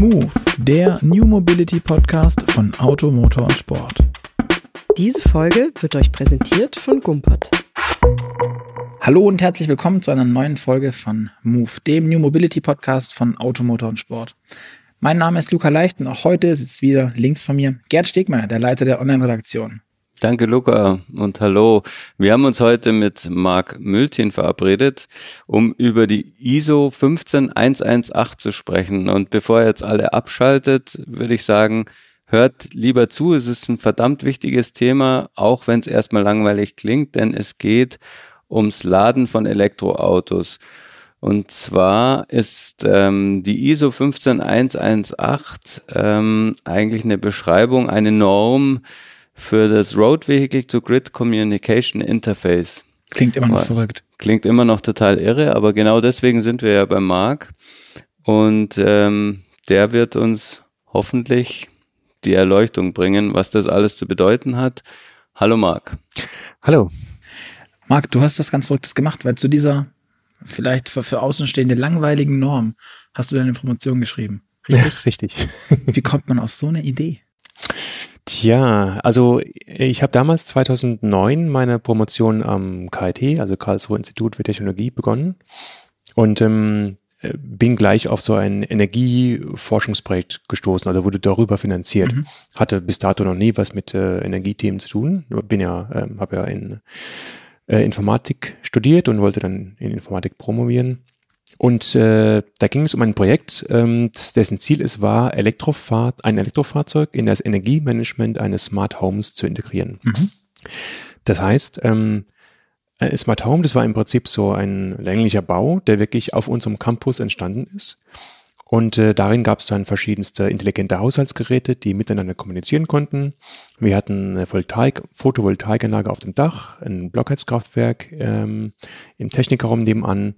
Move, der New Mobility Podcast von Auto, Motor und Sport. Diese Folge wird euch präsentiert von Gumpert. Hallo und herzlich willkommen zu einer neuen Folge von Move, dem New Mobility Podcast von Auto, Motor und Sport. Mein Name ist Luca Leicht und auch heute sitzt wieder links von mir Gerd Stegmeier, der Leiter der Online-Redaktion. Danke, Luca, und hallo. Wir haben uns heute mit Marc Mültin verabredet, um über die ISO 15118 zu sprechen. Und bevor ihr jetzt alle abschaltet, würde ich sagen, hört lieber zu. Es ist ein verdammt wichtiges Thema, auch wenn es erstmal langweilig klingt, denn es geht ums Laden von Elektroautos. Und zwar ist ähm, die ISO 15118 ähm, eigentlich eine Beschreibung, eine Norm, für das Road Vehicle to Grid Communication Interface. Klingt immer noch verrückt. Klingt immer noch total irre, aber genau deswegen sind wir ja bei Marc. Und ähm, der wird uns hoffentlich die Erleuchtung bringen, was das alles zu bedeuten hat. Hallo Marc. Hallo. Marc, du hast was ganz Verrücktes gemacht, weil zu dieser vielleicht für, für Außenstehende langweiligen Norm hast du deine Promotion geschrieben. Richtig? Ja, richtig. Wie kommt man auf so eine Idee? Tja, also ich habe damals 2009 meine Promotion am KIT, also Karlsruhe Institut für Technologie, begonnen und ähm, bin gleich auf so ein Energieforschungsprojekt gestoßen oder wurde darüber finanziert. Mhm. Hatte bis dato noch nie was mit äh, Energiethemen zu tun. Bin ja, äh, habe ja in äh, Informatik studiert und wollte dann in Informatik promovieren. Und äh, da ging es um ein Projekt, ähm, dessen Ziel es war, Elektrofahr ein Elektrofahrzeug in das Energiemanagement eines Smart Homes zu integrieren. Mhm. Das heißt, ähm, äh, Smart Home, das war im Prinzip so ein länglicher Bau, der wirklich auf unserem Campus entstanden ist. Und äh, darin gab es dann verschiedenste intelligente Haushaltsgeräte, die miteinander kommunizieren konnten. Wir hatten eine Voltaik, Photovoltaikanlage auf dem Dach, ein Blockheizkraftwerk ähm, im Technikerraum nebenan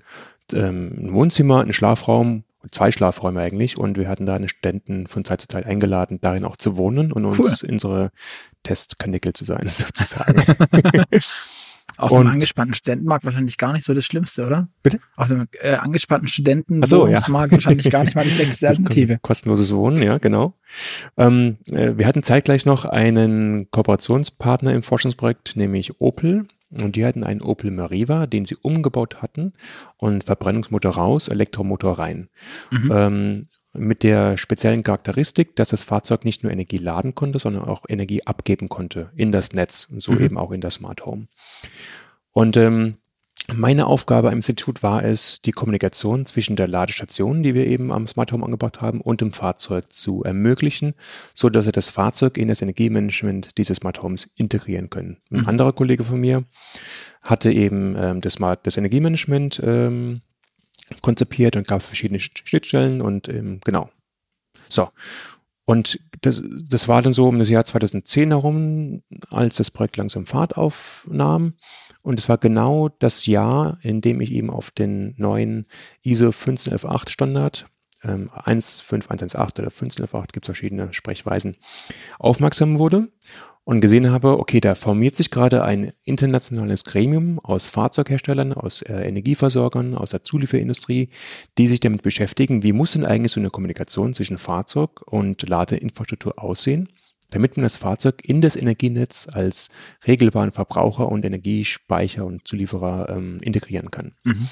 ähm, ein Wohnzimmer, ein Schlafraum, zwei Schlafräume eigentlich. Und wir hatten da eine Studenten von Zeit zu Zeit eingeladen, darin auch zu wohnen und uns cool. unsere Testkanickel zu sein, sozusagen. Auf einem angespannten Studentenmarkt wahrscheinlich gar nicht so das Schlimmste, oder? Bitte? Auf dem äh, angespannten Studentenmarkt so, ja. wahrscheinlich gar nicht mal die schlechteste Alternative. Kostenloses Wohnen, ja, genau. Ähm, äh, wir hatten zeitgleich noch einen Kooperationspartner im Forschungsprojekt, nämlich Opel. Und die hatten einen Opel Meriva, den sie umgebaut hatten und Verbrennungsmotor raus, Elektromotor rein. Mhm. Ähm, mit der speziellen Charakteristik, dass das Fahrzeug nicht nur Energie laden konnte, sondern auch Energie abgeben konnte in das Netz und so mhm. eben auch in das Smart Home. Und ähm, meine Aufgabe im Institut war es, die Kommunikation zwischen der Ladestation, die wir eben am Smart Home angebracht haben, und dem Fahrzeug zu ermöglichen, so dass wir das Fahrzeug in das Energiemanagement dieses Smart Homes integrieren können. Ein mhm. anderer Kollege von mir hatte eben ähm, das, Smart, das Energiemanagement ähm, konzipiert und gab es verschiedene Schnittstellen und ähm, genau. So. Und das, das war dann so um das Jahr 2010 herum, als das Projekt langsam Fahrt aufnahm. Und es war genau das Jahr, in dem ich eben auf den neuen ISO 15118 Standard, ähm, 15118 oder 15118 gibt es verschiedene Sprechweisen, aufmerksam wurde und gesehen habe, okay, da formiert sich gerade ein internationales Gremium aus Fahrzeugherstellern, aus äh, Energieversorgern, aus der Zulieferindustrie, die sich damit beschäftigen, wie muss denn eigentlich so eine Kommunikation zwischen Fahrzeug und Ladeinfrastruktur aussehen damit man das Fahrzeug in das Energienetz als regelbaren Verbraucher und Energiespeicher und Zulieferer ähm, integrieren kann. Mhm.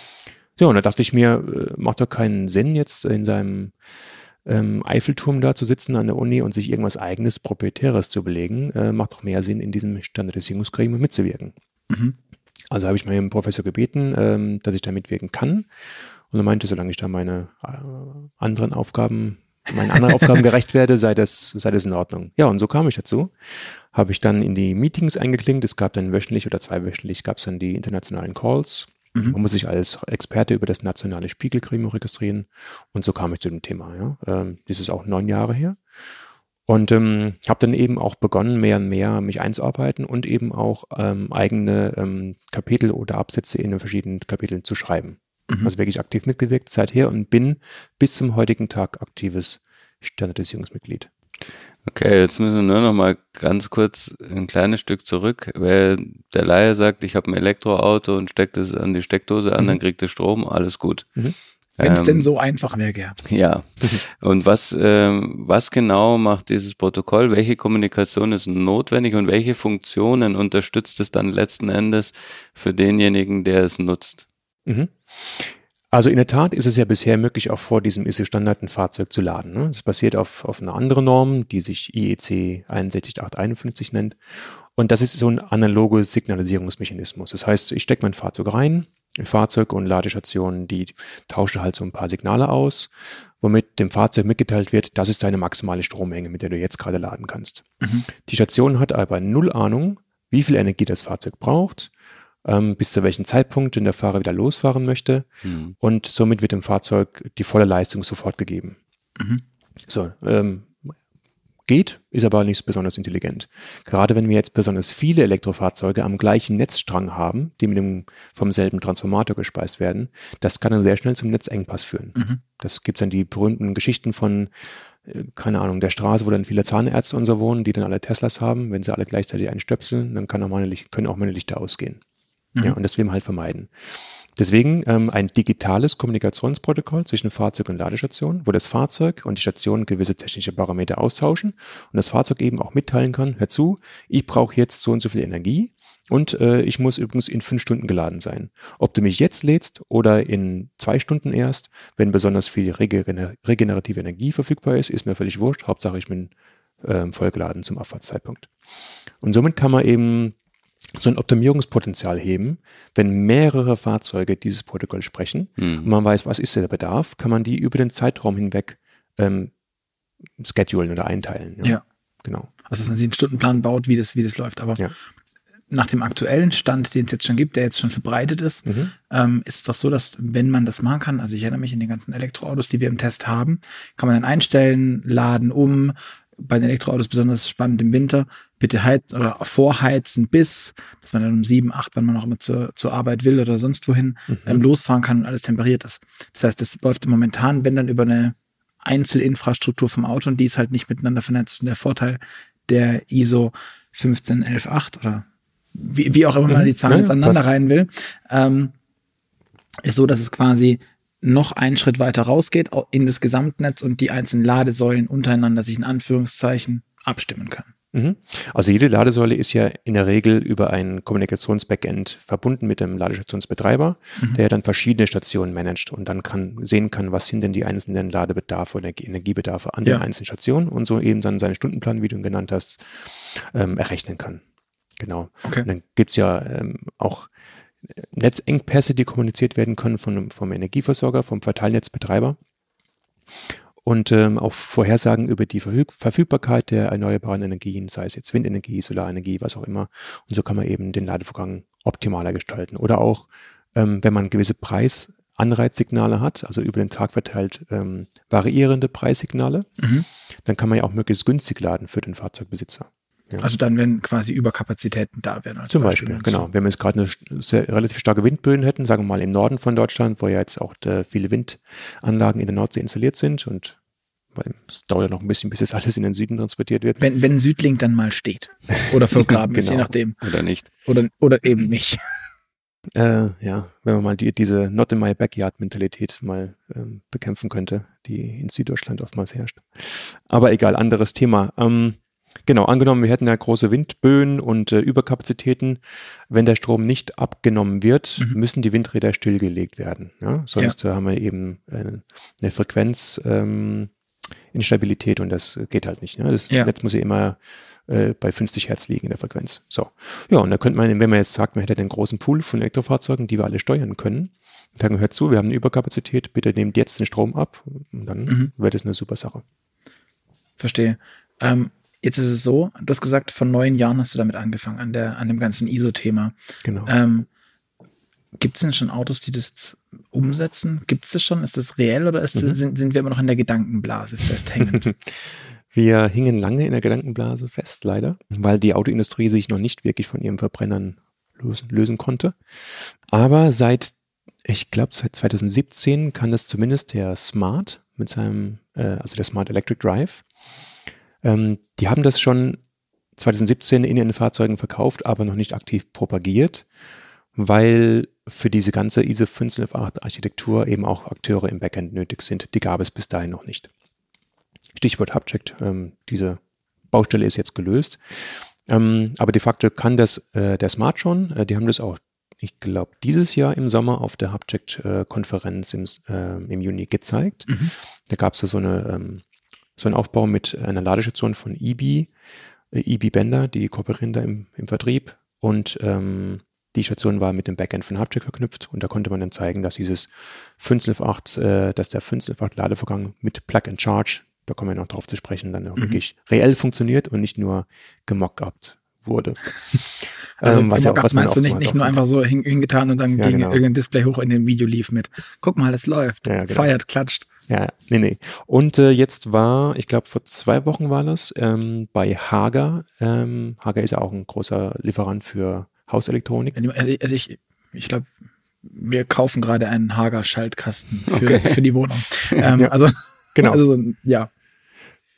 Ja, und da dachte ich mir, äh, macht doch keinen Sinn, jetzt in seinem ähm, Eiffelturm da zu sitzen an der Uni und sich irgendwas eigenes, proprietäres zu belegen. Äh, macht doch mehr Sinn, in diesem Standardisierungsgremium mitzuwirken. Mhm. Also habe ich meinen Professor gebeten, ähm, dass ich da mitwirken kann. Und er meinte, solange ich da meine äh, anderen Aufgaben meinen anderen Aufgaben gerecht werde, sei das, sei das in Ordnung. Ja, und so kam ich dazu. Habe ich dann in die Meetings eingeklinkt. Es gab dann wöchentlich oder zweiwöchentlich gab es dann die internationalen Calls. Mhm. Man muss sich als Experte über das nationale Spiegelgremium registrieren. Und so kam ich zu dem Thema. Ja. Ähm, das ist auch neun Jahre her. Und ähm, habe dann eben auch begonnen, mehr und mehr mich einzuarbeiten und eben auch ähm, eigene ähm, Kapitel oder Absätze in den verschiedenen Kapiteln zu schreiben mhm. also wirklich aktiv mitgewirkt seither und bin bis zum heutigen Tag aktives Standardisierungsmitglied. Okay, jetzt müssen wir nur noch mal ganz kurz ein kleines Stück zurück. Wer der Laie sagt, ich habe ein Elektroauto und steckt es an die Steckdose an, mhm. dann kriegt es Strom, alles gut. Mhm. Wenn es ähm, denn so einfach wäre, Gerd. Ja. Und was, ähm, was genau macht dieses Protokoll? Welche Kommunikation ist notwendig und welche Funktionen unterstützt es dann letzten Endes für denjenigen, der es nutzt? Mhm. Also in der Tat ist es ja bisher möglich, auch vor diesem ISO-Standard ein Fahrzeug zu laden. Ne? Das basiert auf, auf einer anderen Norm, die sich IEC 61851 nennt. Und das ist so ein analoges Signalisierungsmechanismus. Das heißt, ich stecke mein Fahrzeug rein, Fahrzeug und Ladestationen, die tauschen halt so ein paar Signale aus, womit dem Fahrzeug mitgeteilt wird, das ist deine maximale Strommenge, mit der du jetzt gerade laden kannst. Mhm. Die Station hat aber null Ahnung, wie viel Energie das Fahrzeug braucht ähm, bis zu welchem Zeitpunkt denn der Fahrer wieder losfahren möchte. Mhm. Und somit wird dem Fahrzeug die volle Leistung sofort gegeben. Mhm. So, ähm, geht, ist aber nicht besonders intelligent. Gerade wenn wir jetzt besonders viele Elektrofahrzeuge am gleichen Netzstrang haben, die mit dem vom selben Transformator gespeist werden, das kann dann sehr schnell zum Netzengpass führen. Mhm. Das gibt's dann die berühmten Geschichten von äh, keine Ahnung, der Straße, wo dann viele Zahnärzte und so wohnen, die dann alle Teslas haben. Wenn sie alle gleichzeitig einstöpseln, dann kann auch meine, können auch meine Lichter ausgehen. Mhm. Ja, und das will man halt vermeiden. Deswegen ähm, ein digitales Kommunikationsprotokoll zwischen Fahrzeug und Ladestation, wo das Fahrzeug und die Station gewisse technische Parameter austauschen und das Fahrzeug eben auch mitteilen kann, hör zu, ich brauche jetzt so und so viel Energie und äh, ich muss übrigens in fünf Stunden geladen sein. Ob du mich jetzt lädst oder in zwei Stunden erst, wenn besonders viel regener regenerative Energie verfügbar ist, ist mir völlig wurscht. Hauptsache ich bin äh, vollgeladen zum Abfahrtszeitpunkt. Und somit kann man eben so ein Optimierungspotenzial heben. Wenn mehrere Fahrzeuge dieses Protokoll sprechen mhm. und man weiß, was ist der Bedarf, kann man die über den Zeitraum hinweg ähm, schedulen oder einteilen. Ja. ja. Genau. Also, dass man sich einen Stundenplan baut, wie das, wie das läuft. Aber ja. nach dem aktuellen Stand, den es jetzt schon gibt, der jetzt schon verbreitet ist, mhm. ähm, ist es doch so, dass wenn man das machen kann, also ich erinnere mich in den ganzen Elektroautos, die wir im Test haben, kann man dann einstellen, laden um, bei den Elektroautos besonders spannend im Winter, bitte heizen oder vorheizen bis, dass man dann um sieben, acht, wenn man noch immer zur, zur Arbeit will oder sonst wohin, mhm. ähm, losfahren kann und alles temperiert ist. Das heißt, das läuft momentan, wenn dann über eine Einzelinfrastruktur vom Auto und die ist halt nicht miteinander vernetzt. Und der Vorteil der ISO 15118 oder wie, wie auch immer man mhm. die Zahlen ja, jetzt aneinander rein will, ähm, ist so, dass es quasi noch einen Schritt weiter rausgeht in das Gesamtnetz und die einzelnen Ladesäulen untereinander sich in Anführungszeichen abstimmen können. Mhm. Also jede Ladesäule ist ja in der Regel über ein Kommunikationsbackend verbunden mit dem Ladestationsbetreiber, mhm. der dann verschiedene Stationen managt und dann kann sehen kann, was sind denn die einzelnen Ladebedarfe oder Energiebedarfe an ja. den einzelnen Stationen und so eben dann seinen Stundenplan, wie du ihn genannt hast, ähm, errechnen kann. Genau. Okay. Und dann gibt's ja ähm, auch Netzengpässe, die kommuniziert werden können von, vom Energieversorger, vom Verteilnetzbetreiber und ähm, auch Vorhersagen über die Verfügbarkeit der erneuerbaren Energien, sei es jetzt Windenergie, Solarenergie, was auch immer. Und so kann man eben den Ladevorgang optimaler gestalten. Oder auch, ähm, wenn man gewisse Preisanreizsignale hat, also über den Tag verteilt ähm, variierende Preissignale, mhm. dann kann man ja auch möglichst günstig laden für den Fahrzeugbesitzer. Ja. Also dann, wenn quasi Überkapazitäten da wären. Zum Beispiel, Beispiel genau. Wenn wir jetzt gerade eine sehr, relativ starke Windböen hätten, sagen wir mal im Norden von Deutschland, wo ja jetzt auch äh, viele Windanlagen in der Nordsee installiert sind und weil es dauert ja noch ein bisschen, bis es alles in den Süden transportiert wird. Wenn, wenn Südlink dann mal steht. Oder vergraben genau. ist, je nachdem. Oder nicht. Oder, oder eben nicht. Äh, ja, wenn man mal die, diese Not in my backyard Mentalität mal ähm, bekämpfen könnte, die in Süddeutschland oftmals herrscht. Aber egal, anderes Thema. Ähm, Genau, angenommen, wir hätten ja große Windböen und äh, Überkapazitäten. Wenn der Strom nicht abgenommen wird, mhm. müssen die Windräder stillgelegt werden. Ja? Sonst ja. Äh, haben wir eben äh, eine Frequenz ähm, Instabilität und das geht halt nicht. Ne? Das ja. Netz muss ja immer äh, bei 50 Hertz liegen in der Frequenz. So. Ja, und da könnte man, wenn man jetzt sagt, man hätte einen großen Pool von Elektrofahrzeugen, die wir alle steuern können, sagen, hört zu, wir haben eine Überkapazität, bitte nehmt jetzt den Strom ab und dann mhm. wird es eine super Sache. Verstehe. Ähm, Jetzt ist es so, du hast gesagt, vor neun Jahren hast du damit angefangen, an, der, an dem ganzen ISO-Thema. Genau. Ähm, Gibt es denn schon Autos, die das umsetzen? Gibt es das schon? Ist das reell oder ist, mhm. sind, sind wir immer noch in der Gedankenblase festhängend? wir hingen lange in der Gedankenblase fest, leider, weil die Autoindustrie sich noch nicht wirklich von ihren Verbrennern lösen, lösen konnte. Aber seit, ich glaube, seit 2017 kann das zumindest der Smart mit seinem, äh, also der Smart Electric Drive, ähm, die haben das schon 2017 in ihren Fahrzeugen verkauft, aber noch nicht aktiv propagiert, weil für diese ganze ISO 508 Architektur eben auch Akteure im Backend nötig sind. Die gab es bis dahin noch nicht. Stichwort Hubject, ähm, diese Baustelle ist jetzt gelöst. Ähm, aber de facto kann das äh, der Smart schon. Äh, die haben das auch, ich glaube, dieses Jahr im Sommer auf der Hubject-Konferenz im, äh, im Juni gezeigt. Mhm. Da gab es so eine ähm, so einen Aufbau mit einer Ladestation von EB, äh, EB Bender, die kooperieren da im, im Vertrieb und ähm, die Station war mit dem Backend von Hubject verknüpft und da konnte man dann zeigen, dass dieses 508, äh, dass der 508 Ladevorgang mit Plug and Charge da kommen wir noch drauf zu sprechen, dann auch mhm. wirklich reell funktioniert und nicht nur gemockt wurde. Also ähm, was ja, was meinst du nicht, nicht nur einfach so hingetan und dann ja, ging genau. irgendein Display hoch in dem Video lief mit, guck mal, es läuft, ja, genau. feiert, klatscht. Ja, nee, nee. Und äh, jetzt war, ich glaube, vor zwei Wochen war das, ähm, bei Hager. Ähm, Hager ist ja auch ein großer Lieferant für Hauselektronik. Also, also ich, ich glaube, wir kaufen gerade einen Hager-Schaltkasten für, okay. für die Wohnung. Ähm, ja. Also, genau. Also, ja.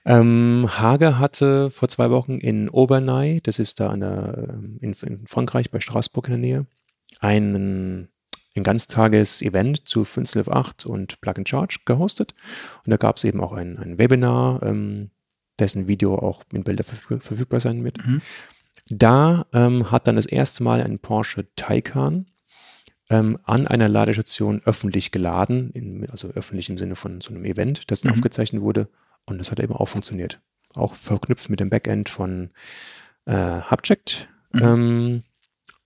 Ähm, Hager hatte vor zwei Wochen in Obernai, das ist da an der, ähm, in, in Frankreich bei Straßburg in der Nähe, einen, ein Ganztages-Event zu 508 und Plug and Charge gehostet. Und da gab es eben auch ein, ein Webinar, ähm, dessen Video auch in Bilder verfügbar sein wird. Mhm. Da ähm, hat dann das erste Mal ein Porsche Taycan ähm, an einer Ladestation öffentlich geladen, in, also öffentlich im Sinne von so einem Event, das mhm. aufgezeichnet wurde und das hat eben auch funktioniert. Auch verknüpft mit dem Backend von äh, Hubject mhm.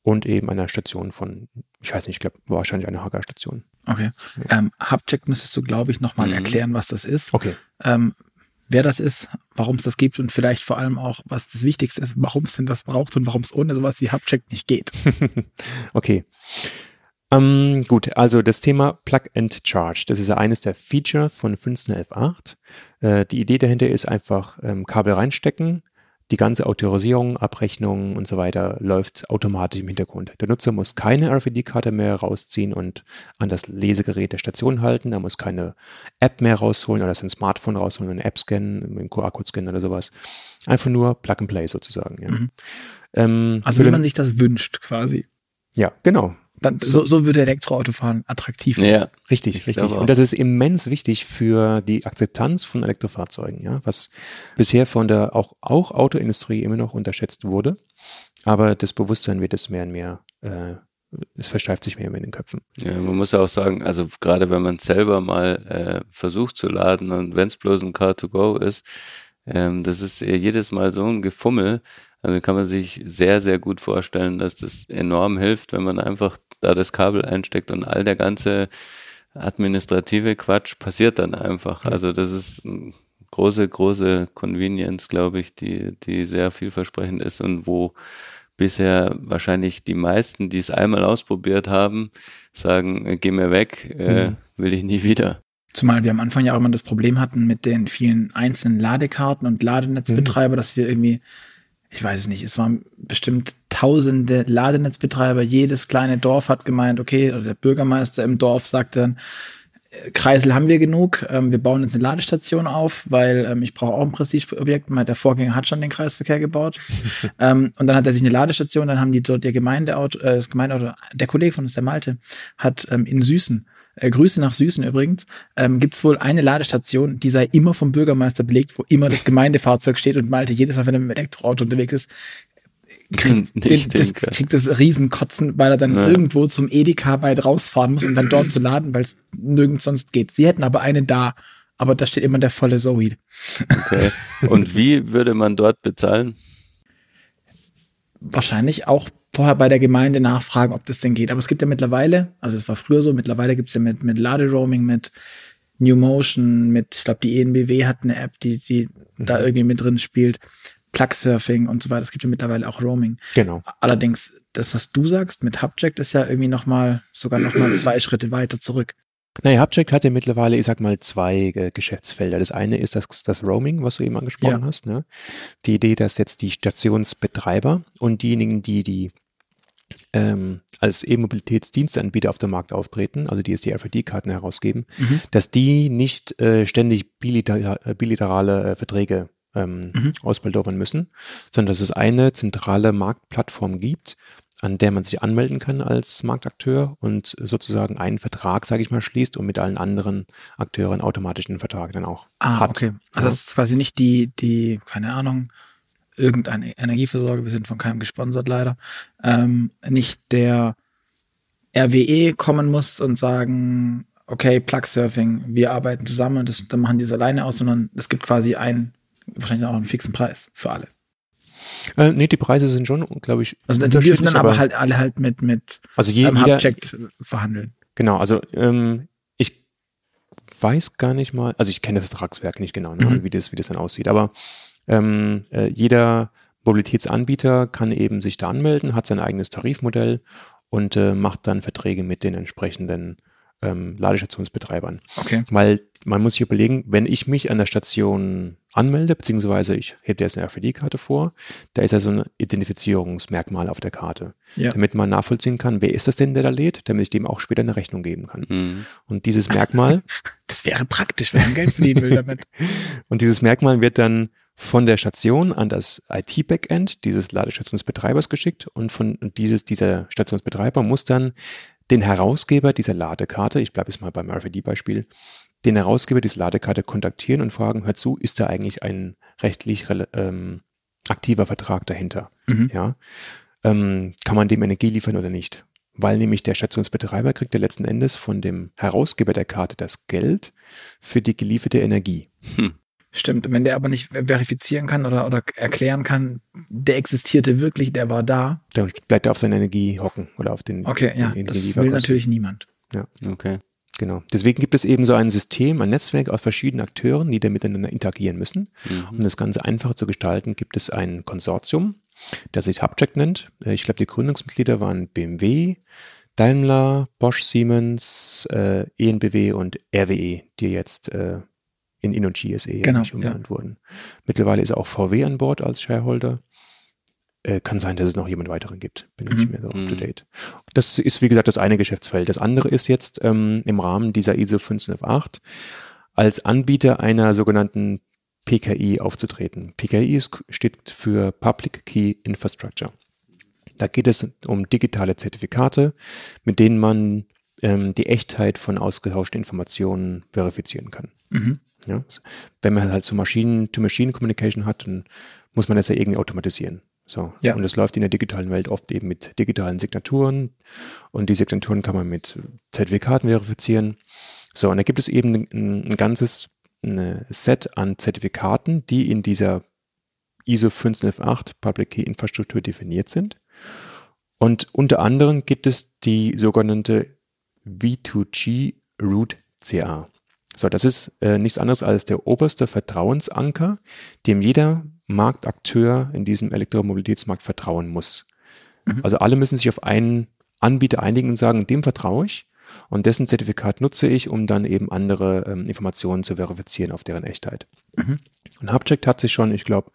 Und eben einer Station von, ich weiß nicht, ich glaube, wahrscheinlich eine Hacker-Station. Okay. Ja. Ähm, Hubject müsstest du, glaube ich, nochmal mhm. erklären, was das ist. Okay. Ähm, wer das ist, warum es das gibt und vielleicht vor allem auch, was das Wichtigste ist, warum es denn das braucht und warum es ohne sowas wie Hubject nicht geht. okay. Ähm, gut, also das Thema Plug and Charge, das ist ja eines der Feature von 15.11.8. Äh, die Idee dahinter ist einfach ähm, Kabel reinstecken, die ganze Autorisierung, Abrechnung und so weiter läuft automatisch im Hintergrund. Der Nutzer muss keine RFID-Karte mehr rausziehen und an das Lesegerät der Station halten. Er muss keine App mehr rausholen oder sein Smartphone rausholen, eine App scannen, mit einem QR-Code scannen oder sowas. Einfach nur Plug and Play sozusagen. Ja. Mhm. Ähm, also wie man sich das wünscht quasi. Ja, genau. Dann, so, so würde Elektroautofahren attraktiv. Ja, richtig, richtig. Und das ist immens wichtig für die Akzeptanz von Elektrofahrzeugen, ja, was bisher von der auch, auch Autoindustrie immer noch unterschätzt wurde. Aber das Bewusstsein wird es mehr und mehr, äh, es versteift sich mehr und mehr in den Köpfen. Ja, man muss auch sagen, also gerade wenn man selber mal äh, versucht zu laden und wenn es bloß ein Car2Go ist, ähm, das ist jedes Mal so ein Gefummel. Also kann man sich sehr, sehr gut vorstellen, dass das enorm hilft, wenn man einfach da das Kabel einsteckt und all der ganze administrative Quatsch passiert dann einfach. Also das ist eine große, große Convenience, glaube ich, die, die sehr vielversprechend ist und wo bisher wahrscheinlich die meisten, die es einmal ausprobiert haben, sagen, äh, geh mir weg, äh, mhm. will ich nie wieder. Zumal wir am Anfang ja auch immer das Problem hatten mit den vielen einzelnen Ladekarten und Ladenetzbetreiber, mhm. dass wir irgendwie ich weiß es nicht, es waren bestimmt tausende Ladenetzbetreiber. Jedes kleine Dorf hat gemeint, okay, oder der Bürgermeister im Dorf sagte dann, äh, Kreisel haben wir genug, ähm, wir bauen jetzt eine Ladestation auf, weil ähm, ich brauche auch ein Prestigeobjekt. Der Vorgänger hat schon den Kreisverkehr gebaut. ähm, und dann hat er sich eine Ladestation, dann haben die dort ihr Gemeindeauto, äh, das Gemeindeauto, der Kollege von uns, der Malte, hat ähm, in Süßen äh, Grüße nach Süßen übrigens, ähm, gibt es wohl eine Ladestation, die sei immer vom Bürgermeister belegt, wo immer das Gemeindefahrzeug steht und Malte jedes Mal, wenn er mit dem Elektroauto unterwegs ist, kriegt, den, das, kriegt das Riesenkotzen, weil er dann ja. irgendwo zum Edeka weit rausfahren muss, um dann dort zu laden, weil es nirgends sonst geht. Sie hätten aber eine da, aber da steht immer der volle Zoe. Okay. Und wie würde man dort bezahlen? Wahrscheinlich auch vorher bei der Gemeinde nachfragen, ob das denn geht. Aber es gibt ja mittlerweile, also es war früher so, mittlerweile gibt es ja mit, mit Laderoaming, mit New Motion, mit, ich glaube, die ENBW hat eine App, die, die mhm. da irgendwie mit drin spielt. Plug-Surfing und so weiter. Es gibt ja mittlerweile auch Roaming. Genau. Allerdings, das, was du sagst mit Hubject, ist ja irgendwie noch mal, sogar noch mal zwei Schritte weiter zurück. Naja, Hubject hat ja mittlerweile, ich sag mal, zwei äh, Geschäftsfelder. Das eine ist das, das Roaming, was du eben angesprochen ja. hast. Ne? Die Idee, dass jetzt die Stationsbetreiber und diejenigen, die die ähm, als E-Mobilitätsdienstanbieter auf dem Markt auftreten, also die jetzt die RFID-Karten herausgeben, mhm. dass die nicht äh, ständig biliter äh, bilaterale äh, Verträge ähm, mhm. ausbaldowern müssen, sondern dass es eine zentrale Marktplattform gibt, an der man sich anmelden kann als Marktakteur und sozusagen einen Vertrag, sage ich mal, schließt und mit allen anderen Akteuren automatisch einen Vertrag dann auch Ah, hat. okay. Also Ja. das ist quasi nicht die, die, keine Ahnung, irgendeine Energieversorger, wir sind von keinem gesponsert leider, ähm, nicht der RWE kommen muss und sagen, okay, Plug Surfing, wir arbeiten zusammen und das, dann machen die es alleine aus, sondern es gibt quasi einen, wahrscheinlich auch einen fixen Preis für alle. Äh, nee, die Preise sind schon, glaube ich, Also die dürfen dann aber halt alle halt mit, mit also je, ähm, jeder, verhandeln. Genau, also ähm, ich weiß gar nicht mal, also ich kenne das Vertragswerk nicht genau, ne, Mhm. wie, das, wie das dann aussieht, aber ähm, äh, jeder Mobilitätsanbieter kann eben sich da anmelden, hat sein eigenes Tarifmodell und äh, macht dann Verträge mit den entsprechenden ähm, Ladestationsbetreibern. Okay. Weil man muss sich überlegen, wenn ich mich an der Station anmelde, beziehungsweise ich hätte jetzt eine RFID-Karte vor, da ist ja so ein Identifizierungsmerkmal auf der Karte, Ja. damit man nachvollziehen kann, wer ist das denn, der da lädt, damit ich dem auch später eine Rechnung geben kann. Mhm. Und dieses Merkmal, Das wäre praktisch, wenn man Geld verdienen will damit. und dieses Merkmal wird dann von der Station an das IT-Backend dieses Ladestationsbetreibers geschickt und von dieses, dieser Stationsbetreiber muss dann den Herausgeber dieser Ladekarte, ich bleibe jetzt mal beim RFID-Beispiel, den Herausgeber dieser Ladekarte kontaktieren und fragen, hör zu, ist da eigentlich ein rechtlich ähm, aktiver Vertrag dahinter? Mhm. Ja, ähm, kann man dem Energie liefern oder nicht? Weil nämlich der Stationsbetreiber kriegt ja letzten Endes von dem Herausgeber der Karte das Geld für die gelieferte Energie. Stimmt, wenn der aber nicht verifizieren kann oder, oder erklären kann, der existierte wirklich, der war da. Dann bleibt er auf seine Energie hocken oder auf den Okay, ja, den das will natürlich niemand. Okay. Genau. Deswegen gibt es eben so ein System, ein Netzwerk aus verschiedenen Akteuren, die da miteinander interagieren müssen. Um das Ganze einfacher zu gestalten, gibt es ein Konsortium, das sich Hubcheck nennt. Äh, Ich glaube, die Gründungsmitglieder waren BMW, Daimler, Bosch, Siemens, äh, ENBW und RWE, die jetzt äh, in Innogy SE Genau, eigentlich umbenannt wurden. Mittlerweile ist auch VW an Bord als Shareholder. Äh, kann sein, dass es noch jemand weiteren gibt. Bin ich Mhm. nicht mehr so up to Mhm. date. Das ist, wie gesagt, das eine Geschäftsfeld. Das andere ist jetzt ähm, im Rahmen dieser ISO 158 als Anbieter einer sogenannten PKI aufzutreten. PKI ist, steht für Public Key Infrastructure. Da geht es um digitale Zertifikate, mit denen man ähm, die Echtheit von ausgetauschten Informationen verifizieren kann. Mhm. Ja? Wenn man halt so Maschinen-to-Machine-Communication hat, dann muss man das ja irgendwie automatisieren. So. Ja. Und das läuft in der digitalen Welt oft eben mit digitalen Signaturen. Und die Signaturen kann man mit Zertifikaten verifizieren. So, und da gibt es eben ein, ein ganzes ein Set an Zertifikaten, die in dieser ISO 158 Public Key Infrastruktur definiert sind. Und unter anderem gibt es die sogenannte V2G Root CA. So, das ist äh, nichts anderes als der oberste Vertrauensanker, dem jeder Marktakteur in diesem Elektromobilitätsmarkt vertrauen muss. Mhm. Also alle müssen sich auf einen Anbieter einigen und sagen, dem vertraue ich und dessen Zertifikat nutze ich, um dann eben andere ähm, Informationen zu verifizieren auf deren Echtheit. Mhm. Und Hubcheck hat sich schon, ich glaube,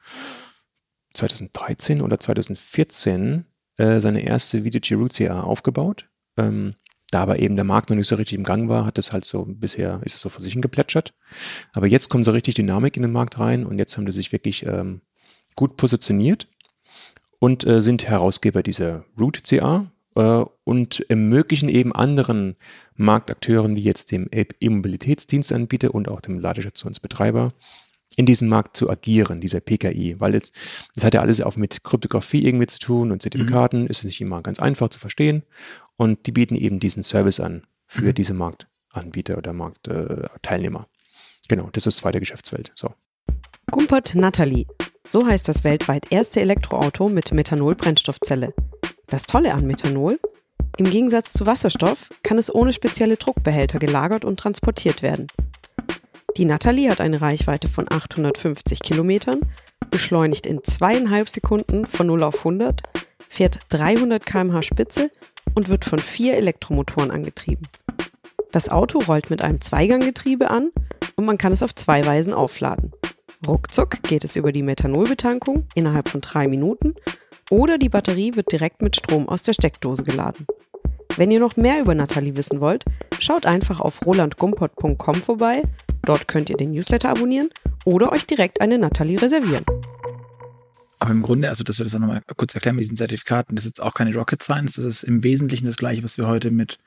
2013 oder 2014 äh, seine erste VDG Root CA aufgebaut. Ähm, da aber eben der Markt noch nicht so richtig im Gang war, hat es halt so bisher, ist es so vor sich hingeplätschert. Aber jetzt kommt so richtig Dynamik in den Markt rein und jetzt haben die sich wirklich ähm, gut positioniert und äh, sind Herausgeber dieser Root CA äh, und ermöglichen eben anderen Marktakteuren wie jetzt dem E-Mobilitätsdienstanbieter und auch dem Ladestationsbetreiber in diesem Markt zu agieren, dieser PKI, weil jetzt, das hat ja alles auch mit Kryptographie irgendwie zu tun und Zertifikaten, ist nicht immer ganz einfach zu verstehen und die bieten eben diesen Service an für Mhm. diese Marktanbieter oder Marktteilnehmer. Äh, genau, das ist das zweite Geschäftsfeld. So. Gumpert Natalie. So heißt das weltweit erste Elektroauto mit Methanol-Brennstoffzelle. Das Tolle an Methanol? Im Gegensatz zu Wasserstoff kann es ohne spezielle Druckbehälter gelagert und transportiert werden. Die Natalie hat eine Reichweite von 850 Kilometern, beschleunigt in zweieinhalb Sekunden von 0 auf 100, fährt 300 km/h Spitze und wird von vier Elektromotoren angetrieben. Das Auto rollt mit einem Zweiganggetriebe an und man kann es auf zwei Weisen aufladen. Ruckzuck geht es über die Methanolbetankung innerhalb von drei Minuten oder die Batterie wird direkt mit Strom aus der Steckdose geladen. Wenn ihr noch mehr über Nathalie wissen wollt, schaut einfach auf rolandgumpert.com vorbei. Dort könnt ihr den Newsletter abonnieren oder euch direkt eine Nathalie reservieren. Aber im Grunde, also dass wir das auch nochmal kurz erklären mit diesen Zertifikaten, das ist jetzt auch keine Rocket Science, das ist im Wesentlichen das gleiche, was wir heute mit,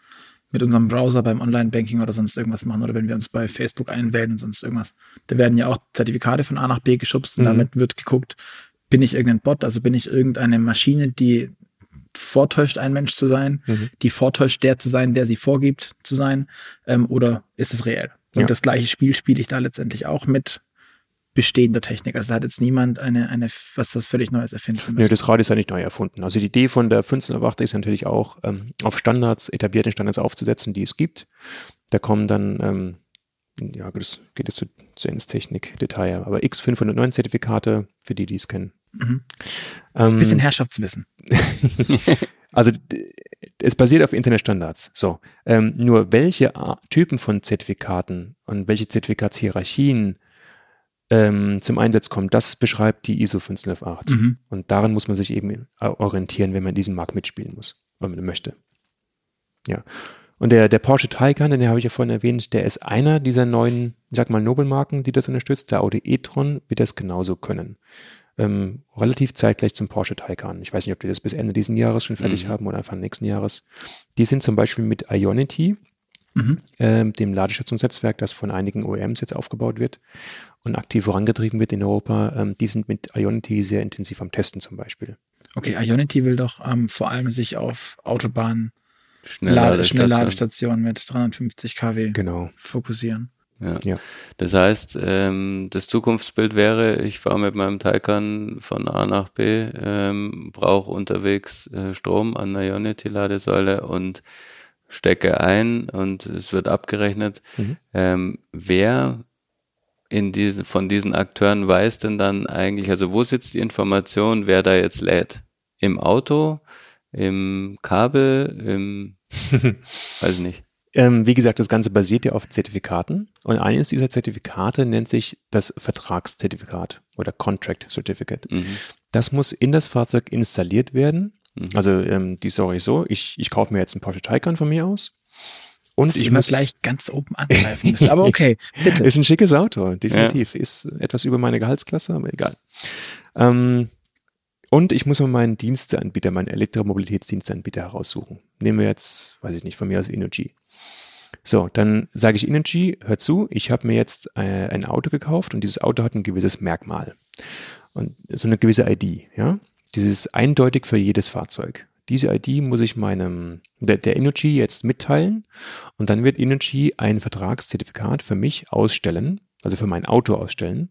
mit unserem Browser beim Online-Banking oder sonst irgendwas machen oder wenn wir uns bei Facebook einwählen und sonst irgendwas. Da werden ja auch Zertifikate von A nach B geschubst und Mhm. damit wird geguckt, bin ich irgendein Bot, also bin ich irgendeine Maschine, die vortäuscht, ein Mensch zu sein, Mhm. die vortäuscht, der zu sein, der sie vorgibt zu sein, ähm, oder ist es reell? Und Ja. das gleiche Spiel spiele ich da letztendlich auch mit bestehender Technik. Also da hat jetzt niemand eine, eine was, was völlig Neues erfinden Ja, müssen. das Rad ist ja nicht neu erfunden. Also die Idee von der 1508 ist natürlich auch, ähm, auf Standards, etablierte Standards aufzusetzen, die es gibt. Da kommen dann, ähm, ja, das geht jetzt zu, zu ins Technik-Detail, aber X509 Zertifikate, für die, die es kennen. Mhm. Ähm, Bisschen Herrschaftswissen. Also es basiert auf Internetstandards. So, ähm, nur welche Typen von Zertifikaten und welche Zertifikatshierarchien ähm, zum Einsatz kommen, das beschreibt die ISO 158. Mhm. Und daran muss man sich eben äh, orientieren, wenn man in diesem Markt mitspielen muss, wenn man möchte. Ja. Und der, der Porsche Taycan, den habe ich ja vorhin erwähnt, der ist einer dieser neuen, ich sag mal, Nobelmarken, die das unterstützt. Der Audi e-tron wird das genauso können. Ähm, relativ zeitgleich zum Porsche Taycan. Ich weiß nicht, ob die das bis Ende dieses Jahres schon fertig Mhm. haben oder Anfang nächsten Jahres. Die sind zum Beispiel mit Ionity, Mhm. ähm, dem Ladestationsnetzwerk, das von einigen OEMs jetzt aufgebaut wird und aktiv vorangetrieben wird in Europa. Ähm, die sind mit Ionity sehr intensiv am Testen zum Beispiel. Okay, Ionity will doch ähm, vor allem sich auf Autobahn Schnellladestation. Schnellladestationen mit 350 kW Genau. fokussieren. Ja. Ja. Das heißt, ähm, das Zukunftsbild wäre, ich fahre mit meinem Taycan von A nach B, ähm, brauche unterwegs äh, Strom an der Ionity-Ladesäule und stecke ein und es wird abgerechnet. Mhm. Ähm, wer in diesen, von diesen Akteuren weiß denn dann eigentlich, also wo sitzt die Information, wer da jetzt lädt? Im Auto, im Kabel, im, weiß nicht. Ähm, wie gesagt, das Ganze basiert ja auf Zertifikaten und eines dieser Zertifikate nennt sich das Vertragszertifikat oder Contract Certificate. Mhm. Das muss in das Fahrzeug installiert werden. Mhm. Also ähm, die Story ist so, ich, ich kaufe mir jetzt einen Porsche Taycan von mir aus und Dass ich immer muss, gleich ganz oben angreifen müssen. Aber okay, bitte. ist ein schickes Auto, definitiv. Ist etwas über meine Gehaltsklasse, aber egal. Ähm, und ich muss mir meinen Diensteanbieter, meinen Elektromobilitätsdiensteanbieter heraussuchen. Nehmen wir jetzt, weiß ich nicht, von mir aus Energy. So, dann sage ich Energy, hör zu, ich habe mir jetzt äh, ein Auto gekauft und dieses Auto hat ein gewisses Merkmal. Und so eine gewisse ID, ja. Dieses ist eindeutig für jedes Fahrzeug. Diese ID muss ich meinem, der, der Energy jetzt mitteilen und dann wird Energy ein Vertragszertifikat für mich ausstellen, also für mein Auto ausstellen.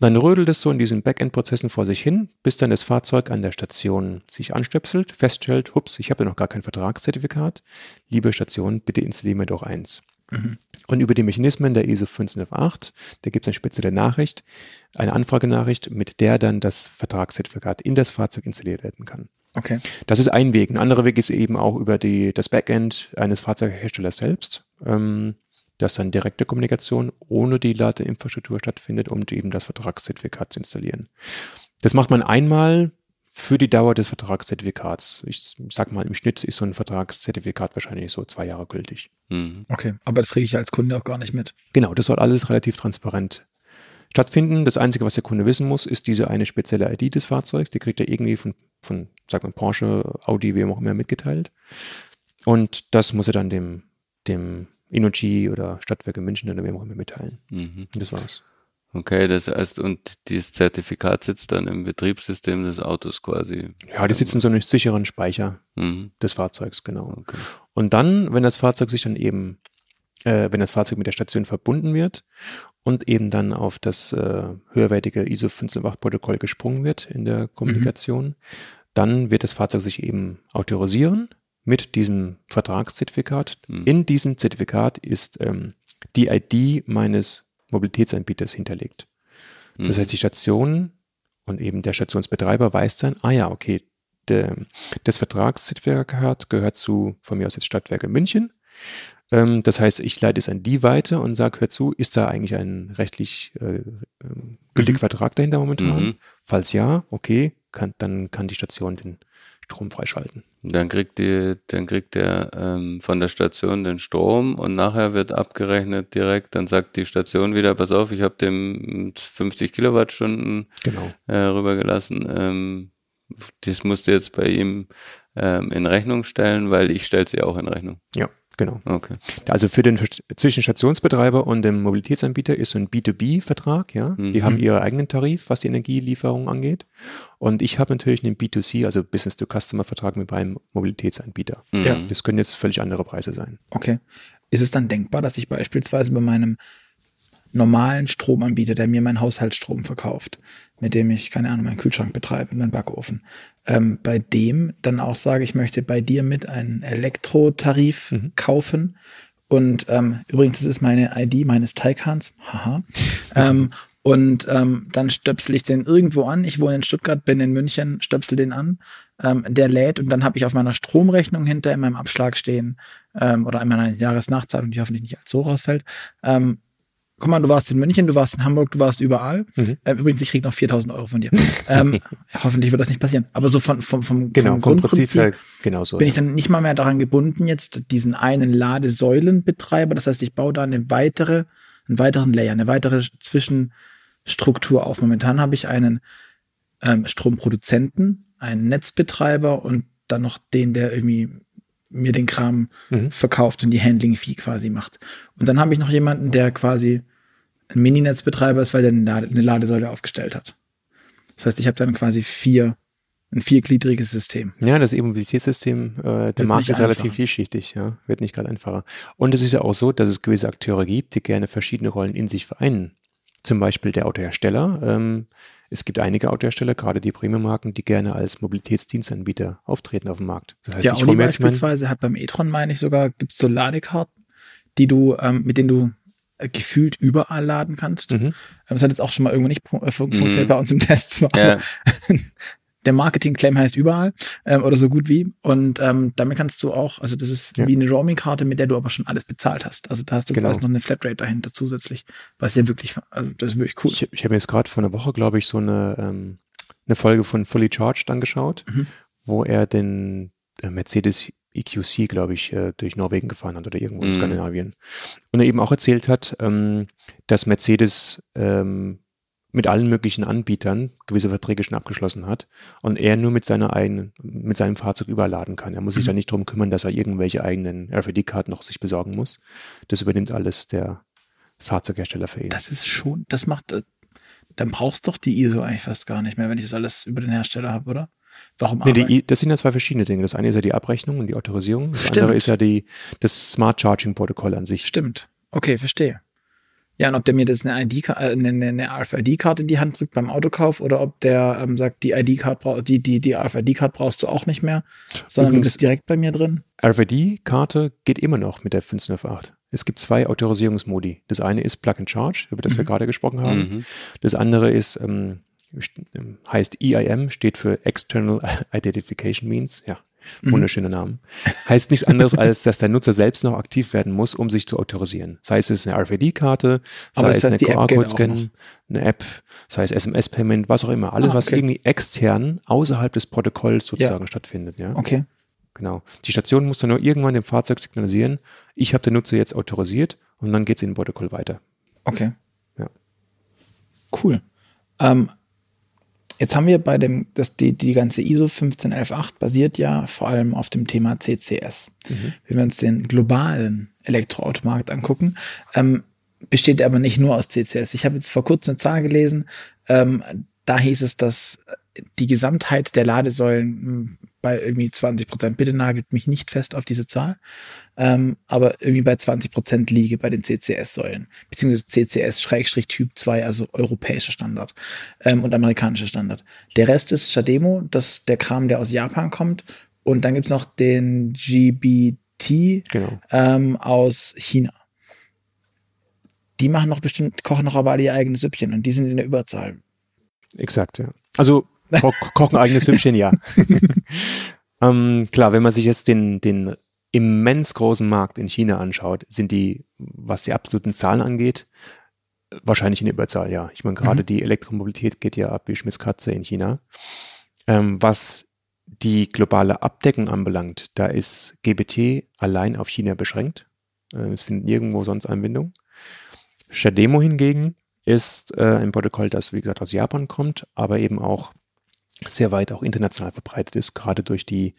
Und dann rödelt es so in diesen Backend-Prozessen vor sich hin, bis dann das Fahrzeug an der Station sich anstöpselt, feststellt, hups, ich habe ja noch gar kein Vertragszertifikat. Liebe Station, bitte installiere mir doch eins. Mhm. Und über die Mechanismen der ISO 158, da gibt es eine spezielle Nachricht, eine Anfragenachricht, mit der dann das Vertragszertifikat in das Fahrzeug installiert werden kann. Okay. Das ist ein Weg. Ein anderer Weg ist eben auch über die, das Backend eines Fahrzeugherstellers selbst, ähm, dass dann direkte Kommunikation ohne die Ladeinfrastruktur stattfindet, um eben das Vertragszertifikat zu installieren. Das macht man einmal für die Dauer des Vertragszertifikats. Ich sag mal, im Schnitt ist so ein Vertragszertifikat wahrscheinlich so zwei Jahre gültig. Mhm. Okay. Aber das kriege ich als Kunde auch gar nicht mit. Genau, das soll alles relativ transparent stattfinden. Das Einzige, was der Kunde wissen muss, ist diese eine spezielle ID des Fahrzeugs. Die kriegt er irgendwie von, von sag mal, Porsche, Audi, wem auch immer mitgeteilt. Und das muss er dann dem, dem Energy oder Stadtwerke München oder wem auch immer mitteilen. Mhm. Das war's. Okay, das heißt, und dieses Zertifikat sitzt dann im Betriebssystem des Autos quasi. Ja, die sitzen so einem sicheren Speicher Mhm. des Fahrzeugs, genau. Okay. Und dann, wenn das Fahrzeug sich dann eben, äh, wenn das Fahrzeug mit der Station verbunden wird und eben dann auf das äh, höherwertige ISO 158-Protokoll gesprungen wird in der Kommunikation, dann wird das Fahrzeug sich eben autorisieren mit diesem Vertragszertifikat. Mhm. In diesem Zertifikat ist ähm, die ID meines Mobilitätsanbieters hinterlegt. Das Mhm. heißt, die Station und eben der Stationsbetreiber weiß dann, ah ja, okay, der, das Vertragszertifikat gehört zu, von mir aus jetzt Stadtwerke München. Ähm, das heißt, ich leite es an die weiter und sage, hör zu, ist da eigentlich ein rechtlich äh, ähm, gültiger Mhm. Vertrag dahinter momentan? Mhm. Falls ja, okay, kann, dann kann die Station den Strom freischalten. Dann kriegt die, dann kriegt der ähm, von der Station den Strom und nachher wird abgerechnet direkt. Dann sagt die Station wieder: Pass auf, ich habe dem 50 Kilowattstunden Genau. äh, rübergelassen. Ähm, das musst du jetzt bei ihm ähm, in Rechnung stellen, weil ich stelle sie auch in Rechnung. Ja, genau. Okay. Also für den zwischen Stationsbetreiber und dem Mobilitätsanbieter ist so ein B2B-Vertrag, ja. Die haben ihren eigenen Tarif, was die Energielieferung angeht. Und ich habe natürlich einen B2C, also Business-to-Customer-Vertrag mit meinem Mobilitätsanbieter. Ja. Das können jetzt völlig andere Preise sein. Okay. Ist es dann denkbar, dass ich beispielsweise bei meinem normalen Stromanbieter, der mir meinen Haushaltsstrom verkauft, mit dem ich, keine Ahnung, meinen Kühlschrank betreibe, meinen Backofen, ähm, bei dem dann auch sage, ich möchte bei dir mit einen Elektrotarif kaufen. Und ähm, übrigens, das ist meine ID meines Taikans. Haha. ähm, und ähm, dann stöpsel ich den irgendwo an. Ich wohne in Stuttgart, bin in München, stöpsel den an. Ähm, der lädt und dann habe ich auf meiner Stromrechnung hinter in meinem Abschlag stehen ähm, oder in meiner Jahresnachzahlung, die hoffentlich nicht als so rausfällt. Ähm, guck mal, du warst in München, du warst in Hamburg, du warst überall. Äh, übrigens, ich krieg noch 4000 Euro von dir. ähm, hoffentlich wird das nicht passieren. Aber so von, vom, vom, Genau, vom vom Prinzip Grundprinzip her genauso. bin ja. ich dann nicht mal mehr daran gebunden, jetzt diesen einen Ladesäulenbetreiber. Das heißt, ich baue da eine weitere, einen weiteren Layer, eine weitere Zwischenstruktur auf. Momentan habe ich einen ähm, Stromproduzenten, einen Netzbetreiber und dann noch den, der irgendwie mir den Kram verkauft und die Handling-Fee quasi macht. Und dann habe ich noch jemanden, der quasi ein Mininetzbetreiber ist, weil der eine, Lade, eine Ladesäule aufgestellt hat. Das heißt, ich habe dann quasi vier, ein viergliedriges System. Ja, das E-Mobilitätssystem, äh, der Markt nicht ist relativ einfacher. vielschichtig, ja, wird nicht gerade einfacher. Und es ist ja auch so, dass es gewisse Akteure gibt, die gerne verschiedene Rollen in sich vereinen. Zum Beispiel der Autohersteller. Ähm, es gibt einige Autohersteller, gerade die Premium-Marken, die gerne als Mobilitätsdienstanbieter auftreten auf dem Markt. Das heißt, ich Audi beispielsweise hat beim e-tron, meine ich sogar, gibt's so Ladekarten, die du, ähm, mit denen du äh, gefühlt überall laden kannst. Mhm. Ähm, Das hat jetzt auch schon mal irgendwo nicht äh, fun funktioniert bei uns im Test zwar. Ja. Der Marketing-Claim heißt überall ähm, oder so gut wie. Und ähm, damit kannst du auch, also das ist Ja. wie eine Roaming-Karte, mit der du aber schon alles bezahlt hast. Also da hast du Genau. quasi noch eine Flatrate dahinter zusätzlich, was ja wirklich, also das ist wirklich cool. Ich, ich habe jetzt gerade vor einer Woche, glaube ich, so eine, ähm, eine Folge von Fully Charged angeschaut, Mhm. wo er den äh, Mercedes EQC, glaube ich, äh, durch Norwegen gefahren hat oder irgendwo in Mhm. Skandinavien. Und er eben auch erzählt hat, ähm, dass Mercedes ähm, mit allen möglichen Anbietern gewisse Verträge schon abgeschlossen hat und er nur mit seiner eigenen, mit seinem Fahrzeug überladen kann. Er muss sich Mhm. da nicht drum kümmern, dass er irgendwelche eigenen RFID-Karten noch sich besorgen muss. Das übernimmt alles der Fahrzeughersteller für ihn. Das ist schon, das macht, äh, dann brauchst du doch die ISO eigentlich fast gar nicht mehr, wenn ich das alles über den Hersteller habe, oder? Warum Nee, die, das sind ja zwei verschiedene Dinge. Das eine ist ja die Abrechnung und die Autorisierung. Das Stimmt. andere ist ja die, das Smart Charging Protokoll an sich. Stimmt. Okay, verstehe. Ja, und ob der mir das eine ID, äh, eine, eine, RFID-Karte in die Hand drückt beim Autokauf oder ob der ähm, sagt, die ID-Card brauch, die, die, die RFID-Card brauchst du auch nicht mehr, sondern du Übrigens- bist direkt bei mir drin. RFID-Karte geht immer noch mit der 1508. Es gibt zwei Autorisierungsmodi. Das eine ist Plug and Charge, über das wir gerade gesprochen haben. Mhm. Das andere ist, ähm, ähm, heißt EIM, steht für External Identification Means. Ja, wunderschöner Name. Heißt nichts anderes, als dass der Nutzer selbst noch aktiv werden muss, um sich zu autorisieren. Sei es ist eine RFID-Karte, sei es eine QR-Code-Scan, eine App, sei es SMS-Payment, was auch immer. Alles, Ah, was okay. irgendwie extern außerhalb des Protokolls sozusagen stattfindet. Ja. Okay. Genau. Die Station muss dann nur irgendwann dem Fahrzeug signalisieren, ich habe den Nutzer jetzt autorisiert und dann geht es in den Protokoll weiter. Okay. Ja. Cool. Ähm, jetzt haben wir bei dem, das, die, die ganze ISO 15118 basiert ja vor allem auf dem Thema CCS. Wenn wir uns den globalen Elektroautomarkt angucken, ähm, besteht er aber nicht nur aus CCS. Ich habe jetzt vor kurzem eine Zahl gelesen, ähm, da hieß es, dass die Gesamtheit der Ladesäulen mh, bei irgendwie 20 Prozent, bitte nagelt mich nicht fest auf diese Zahl, ähm, aber irgendwie bei 20 Prozent liege bei den CCS-Säulen, beziehungsweise CCS-Typ 2, also europäischer Standard ähm, und amerikanischer Standard. Der Rest ist Shademo, das ist der Kram, der aus Japan kommt. Und dann gibt's noch den GBT Genau. ähm, aus China. Die machen noch bestimmt, kochen noch aber alle ihr eigenes Süppchen und die sind in der Überzahl. Exakt, ja. Also ko kochen eigenes Süppchen, ja. ähm, klar, wenn man sich jetzt den, den immens großen Markt in China anschaut, sind die, was die absoluten Zahlen angeht, wahrscheinlich in der Überzahl, ja. Ich meine, gerade die Elektromobilität geht ja ab wie Schmitz Katze in China. Ähm, was die globale Abdeckung anbelangt, da ist GBT allein auf China beschränkt. Äh, es findet nirgendwo sonst Anwendung. Shademo hingegen ist äh, ein Protokoll, das wie gesagt aus Japan kommt, aber eben auch sehr weit auch international verbreitet ist, gerade durch die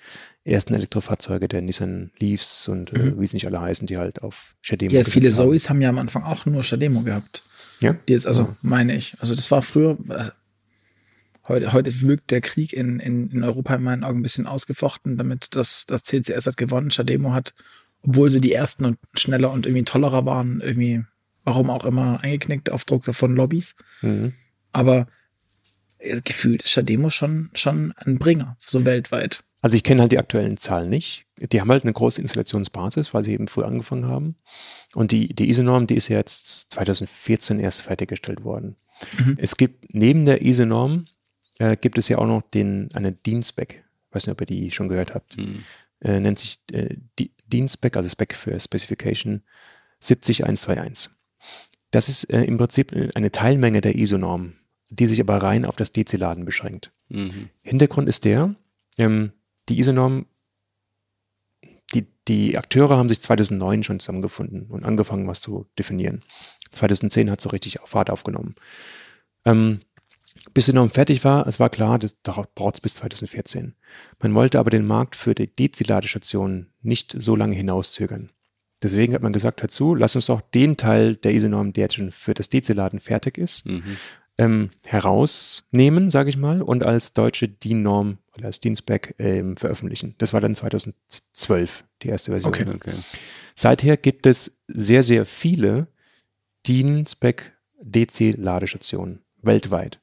ersten Elektrofahrzeuge der Nissan Leafs und äh, mhm. wie es nicht alle heißen, die halt auf Shademo Ja, viele haben. Zoes haben ja am Anfang auch nur Shademo gehabt. Ja. Die ist also, ja. meine ich. Also das war früher, also heute, heute wirkt der Krieg in, in, in Europa in meinen Augen ein bisschen ausgefochten, damit das, das CCS hat gewonnen, Shademo hat, obwohl sie die ersten und schneller und irgendwie tollerer waren, irgendwie, warum auch immer, eingeknickt auf Druck von Lobbys. Mhm. Aber äh, gefühlt ist Shademo schon, schon ein Bringer, so weltweit. Also ich kenne halt die aktuellen Zahlen nicht. Die haben halt eine große Installationsbasis, weil sie eben früh angefangen haben. Und die, die ISO-Norm, die ist jetzt 2014 erst fertiggestellt worden. Mhm. Es gibt neben der ISO-Norm äh, gibt es ja auch noch den, eine DIN-Spec. Weiß nicht, ob ihr die schon gehört habt. Mhm. Äh, nennt sich äh, DIN-Spec, also Spec für Specification 70121. Das ist äh, im Prinzip eine Teilmenge der ISO-Norm die sich aber rein auf das DC-Laden beschränkt. Mhm. Hintergrund ist der, ähm, die ISO-Norm, die, die Akteure haben sich 2009 schon zusammengefunden und angefangen, was zu definieren. 2010 hat so richtig Fahrt aufgenommen. Ähm, bis die Norm fertig war, es war klar, das braucht es bis 2014. Man wollte aber den Markt für die DC-Ladestationen nicht so lange hinauszögern. Deswegen hat man gesagt, hör zu, lass uns doch den Teil der ISO-Norm, der jetzt schon für das DC-Laden fertig ist, mhm ähm, herausnehmen, sage ich mal, und als deutsche DIN-Norm oder als DIN-Spec ähm, veröffentlichen. Das war dann 2012 die erste Version. Okay. okay. Seither gibt es sehr, sehr viele DIN-Spec DC-Ladestationen weltweit.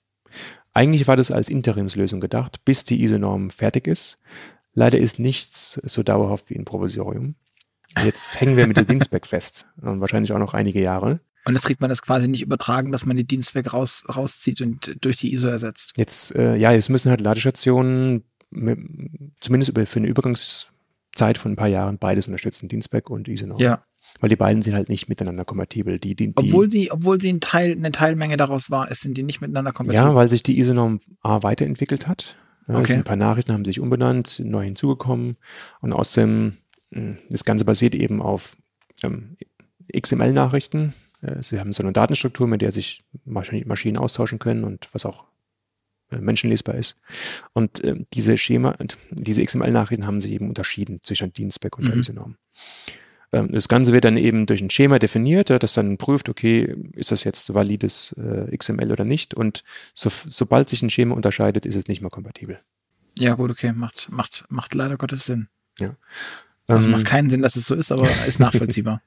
Eigentlich war das als Interimslösung gedacht, bis die ISO-Norm fertig ist. Leider ist nichts so dauerhaft wie ein Provisorium. Jetzt hängen wir mit der DIN-Spec fest. Und wahrscheinlich auch noch einige Jahre. Und jetzt kriegt man das quasi nicht übertragen, dass man die Dienstwerke raus, rauszieht und durch die ISO ersetzt. Jetzt, äh, ja, jetzt müssen halt Ladestationen mit, zumindest über, für eine Übergangszeit von ein paar Jahren beides unterstützen, Dienstback und ISO noch. Ja. Weil die beiden sind halt nicht miteinander kompatibel. Die, die, die, obwohl sie, obwohl sie ein Teil, eine Teilmenge daraus war, sind die nicht miteinander kompatibel. Ja, weil sich die ISO-Norm A weiterentwickelt hat. Ja, okay. Ein paar Nachrichten haben sich umbenannt, neu hinzugekommen. Und außerdem, hm, das Ganze basiert eben auf ähm, XML-Nachrichten, sie haben so eine Datenstruktur, mit der sich Maschinen austauschen können und was auch äh, menschenlesbar ist. Und äh, diese Schema, diese XML-Nachrichten haben sich eben unterschieden zwischen Dienstback und mhm. Ähm, das Ganze wird dann eben durch ein Schema definiert, das dann prüft, okay, ist das jetzt valides äh, XML oder nicht? Und so, sobald sich ein Schema unterscheidet, ist es nicht mehr kompatibel. Ja, gut, okay, macht, macht, macht leider Gottes Sinn. Ja. Also ähm, macht keinen Sinn, dass es so ist, aber ist nachvollziehbar.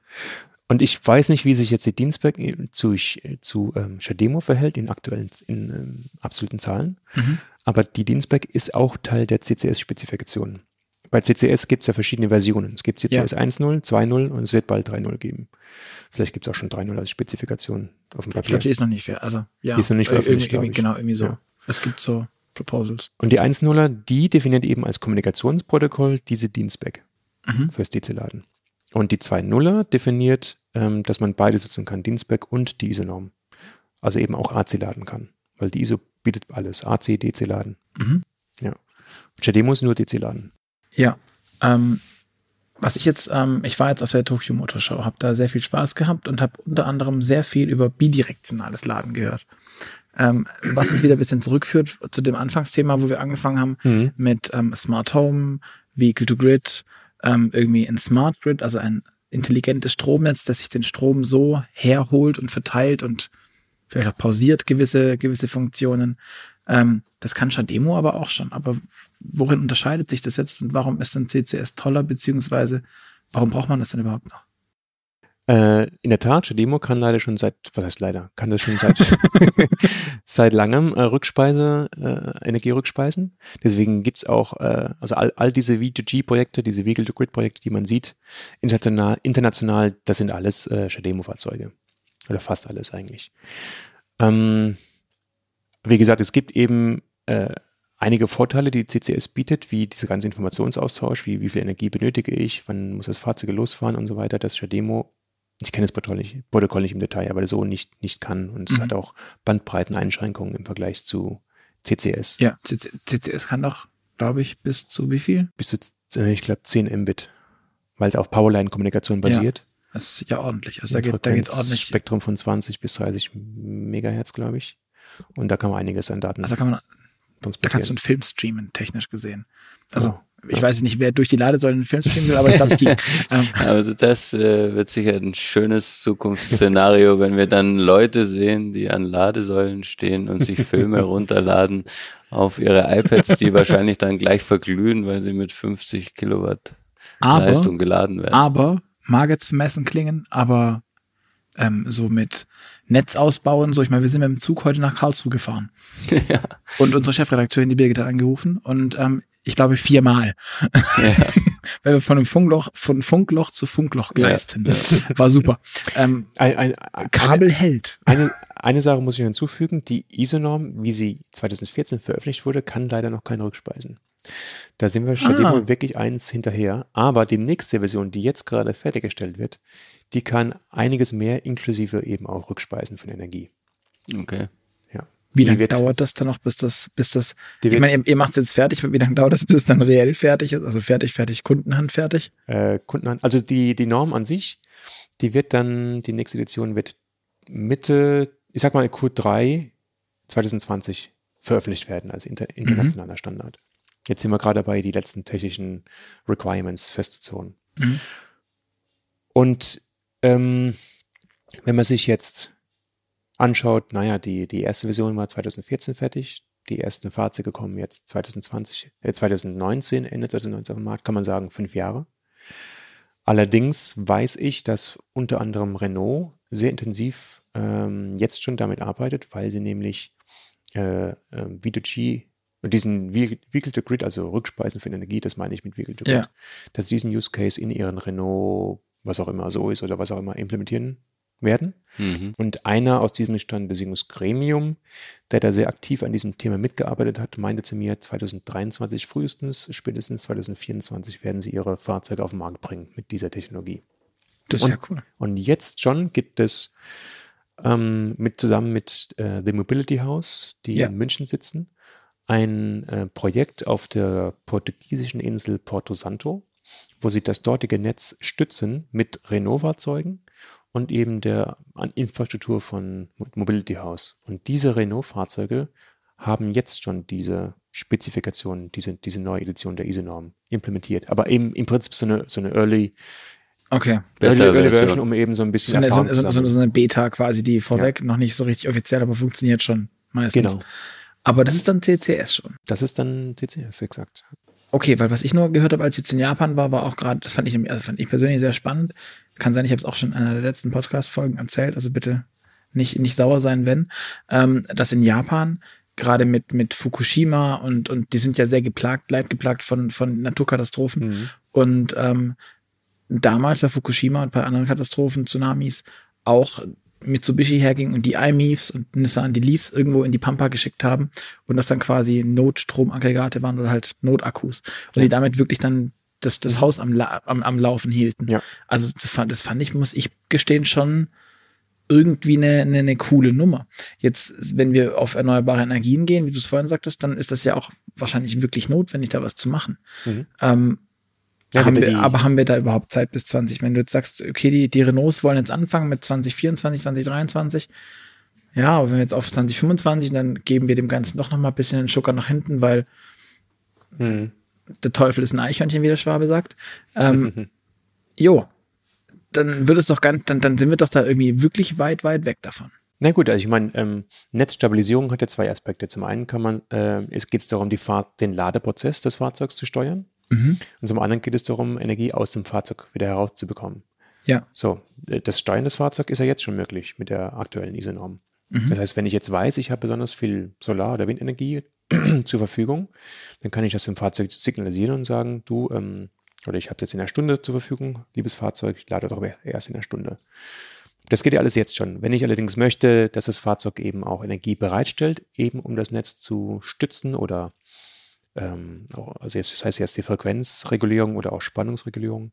Und ich weiß nicht, wie sich jetzt die Dienstberg zu, zu ähm, Shademo verhält in aktuellen, in ähm, absoluten Zahlen. Mhm. Aber die Dienstberg ist auch Teil der CCS-Spezifikation. Bei CCS gibt es ja verschiedene Versionen. Es gibt CCS ja. 1.0, 2.0 und es wird bald 3.0 geben. Vielleicht gibt es auch schon 3.0 als Spezifikation auf dem Papier. Ich glaube, die ist noch nicht fair. Also, ja. Die ist noch nicht veröffentlicht, irgendwie, Genau, irgendwie so. Ja. Es gibt so Proposals. Und die 1.0er, die definiert eben als Kommunikationsprotokoll diese Dienstback mhm. fürs DC-Laden. Und die 2.0er definiert, ähm, dass man beide nutzen kann, Dienstback und die ISO-Norm. Also eben auch AC laden kann. Weil die ISO bietet alles. AC, DC laden. Mhm. Ja. JD muss nur DC laden. Ja. Ähm, was ich jetzt, ähm, ich war jetzt auf der Tokyo Motor Show, habe da sehr viel Spaß gehabt und habe unter anderem sehr viel über bidirektionales Laden gehört. Ähm, was uns wieder ein bisschen zurückführt zu dem Anfangsthema, wo wir angefangen haben mhm. mit ähm, Smart Home, Vehicle to Grid, ähm, irgendwie ein Smart Grid, also ein intelligentes Stromnetz, das sich den Strom so herholt und verteilt und vielleicht auch pausiert gewisse, gewisse Funktionen. Ähm, das kann Shademo aber auch schon. Aber worin unterscheidet sich das jetzt und warum ist dann CCS toller, beziehungsweise warum braucht man das denn überhaupt noch? Äh, in der Tat, Demo kann leider schon seit, was heißt leider, kann das schon seit, seit langem äh, Rückspeise, äh, Energierückspeisen. Deswegen gibt's auch, äh, also all, all diese V2G-Projekte, diese Vehicle-to-Grid-Projekte, die man sieht, international, international, das sind alles äh, Shademo-Fahrzeuge. Oder fast alles eigentlich. Ähm, wie gesagt, es gibt eben äh, einige Vorteile, die CCS bietet, wie dieser ganze Informationsaustausch, wie, wie viel Energie benötige ich, wann muss das Fahrzeug losfahren und so weiter. Das Shademo ich kenne das Protokoll nicht, Protokoll nicht im Detail, aber so nicht, nicht kann. Und es mhm. hat auch Bandbreiteneinschränkungen im Vergleich zu CCS. Ja, CCS kann doch glaube ich, bis zu wie viel? Bis zu, äh, ich glaube, 10 Mbit, weil es auf Powerline-Kommunikation basiert. Das ist ja ordentlich. Also da geht, da geht ordentlich. Spektrum von 20 bis 30 Megahertz, glaube ich. Und da kann man einiges an Daten. Also da kann man, da kannst du einen Film streamen, technisch gesehen. Also oh ich weiß nicht, wer durch die Ladesäulen einen Film streamen will, aber ich glaube, es ging. Ähm. Also das äh, wird sicher ein schönes Zukunftsszenario, wenn wir dann Leute sehen, die an Ladesäulen stehen und sich Filme runterladen auf ihre iPads, die wahrscheinlich dann gleich verglühen, weil sie mit 50 Kilowatt aber, Leistung geladen werden. Aber, mag jetzt vermessen klingen, aber ähm, so mit Netz ausbauen, so ich meine, wir sind mit dem Zug heute nach Karlsruhe gefahren. ja. Und unsere Chefredakteurin, die Birgit, hat angerufen und ähm, ich glaube viermal. Ja. Weil wir von einem Funkloch, von Funkloch zu Funkloch gleisten. Ja. War super. Ähm, ein, ein, Kabel eine, hält. Eine, eine Sache muss ich hinzufügen. Die ISO-Norm, wie sie 2014 veröffentlicht wurde, kann leider noch keine Rückspeisen. Da sind wir statt ah. wirklich eins hinterher. Aber die nächste Version, die jetzt gerade fertiggestellt wird, die kann einiges mehr inklusive eben auch Rückspeisen von Energie. Okay. Wie lange dauert das dann noch, bis das, bis das, ich meine, ihr, ihr macht es jetzt fertig, wie lange dauert das, bis es dann reell fertig ist? Also fertig, fertig, Kundenhand fertig? Äh, Kundenhand, also die, die Norm an sich, die wird dann, die nächste Edition wird Mitte, ich sag mal Q3 2020 veröffentlicht werden als inter, internationaler mhm. Standard. Jetzt sind wir gerade dabei, die letzten technischen Requirements festzuzurren. Mhm. Und ähm, wenn man sich jetzt anschaut, naja, die, die erste Version war 2014 fertig, die ersten Fahrzeuge kommen jetzt 2020, äh, 2019, Ende 2019 auf den Markt, kann man sagen, fünf Jahre. Allerdings weiß ich, dass unter anderem Renault sehr intensiv ähm, jetzt schon damit arbeitet, weil sie nämlich äh, äh, V2G diesen Vehicle to Grid, also Rückspeisen für Energie, das meine ich mit Vehicle to Grid, ja. dass diesen Use Case in ihren Renault, was auch immer so ist oder was auch immer implementieren werden. Mhm. Und einer aus diesem Standardisierungsgremium, der da sehr aktiv an diesem Thema mitgearbeitet hat, meinte zu mir, 2023 frühestens, spätestens 2024 werden sie ihre Fahrzeuge auf den Markt bringen mit dieser Technologie. Das ist und, ja cool. Und jetzt schon gibt es ähm, mit zusammen mit äh, The Mobility House, die ja. in München sitzen, ein äh, Projekt auf der portugiesischen Insel Porto Santo, wo sie das dortige Netz stützen mit Renault-Fahrzeugen und eben der Infrastruktur von Mobility House. Und diese Renault-Fahrzeuge haben jetzt schon diese Spezifikation, diese, diese neue Edition der ISO-Norm implementiert. Aber eben im Prinzip so eine, so eine Early, okay. Early, Early Version, um eben so ein bisschen so eine, Erfahrung so, so, so, eine Beta quasi, die vorweg ja. noch nicht so richtig offiziell, aber funktioniert schon meistens. Genau. Aber das ist dann CCS schon. Das ist dann CCS, exakt. Okay, weil was ich nur gehört habe, als ich jetzt in Japan war, war auch gerade, das fand ich, also fand ich persönlich sehr spannend. Kann sein, ich habe es auch schon in einer der letzten Podcast-Folgen erzählt, also bitte nicht, nicht sauer sein, wenn, ähm, dass in Japan gerade mit, mit Fukushima und, und die sind ja sehr geplagt, leidgeplagt von, von Naturkatastrophen. Mhm. Und ähm, damals bei Fukushima und bei anderen Katastrophen, Tsunamis, auch Mitsubishi herging und die iMeaves und Nissan die Leafs irgendwo in die Pampa geschickt haben und das dann quasi Notstromaggregate waren oder halt Notakkus und ja. die damit wirklich dann das, das mhm. Haus am, am, am Laufen hielten. Ja. Also das fand, das fand ich, muss ich gestehen, schon irgendwie eine, eine, eine coole Nummer. Jetzt, wenn wir auf erneuerbare Energien gehen, wie du es vorhin sagtest, dann ist das ja auch wahrscheinlich wirklich notwendig, da was zu machen. Mhm. Ähm, ja, haben wir, aber haben wir da überhaupt Zeit bis 20? Wenn du jetzt sagst, okay, die, die Renaults wollen jetzt anfangen mit 2024, 2023, ja, aber wenn wir jetzt auf 2025, dann geben wir dem Ganzen doch noch mal ein bisschen den Schucker nach hinten, weil hm. der Teufel ist ein Eichhörnchen, wie der Schwabe sagt. Ähm, jo, dann wird es doch ganz, dann, dann sind wir doch da irgendwie wirklich weit, weit weg davon. Na gut, also ich meine, ähm, Netzstabilisierung hat ja zwei Aspekte. Zum einen kann man, äh, es geht darum, die Fahrt, den Ladeprozess des Fahrzeugs zu steuern. Mhm. Und zum anderen geht es darum, Energie aus dem Fahrzeug wieder herauszubekommen. Ja. So, äh, das Steuern des Fahrzeugs ist ja jetzt schon möglich mit der aktuellen ISO-Norm. Mhm. Das heißt, wenn ich jetzt weiß, ich habe besonders viel Solar- oder Windenergie zur Verfügung, dann kann ich das im Fahrzeug signalisieren und sagen, du, ähm, oder ich habe es jetzt in einer Stunde zur Verfügung, liebes Fahrzeug, ich lade doch erst in einer Stunde. Das geht ja alles jetzt schon. Wenn ich allerdings möchte, dass das Fahrzeug eben auch Energie bereitstellt, eben um das Netz zu stützen oder ähm, also jetzt, das heißt jetzt die Frequenzregulierung oder auch Spannungsregulierung,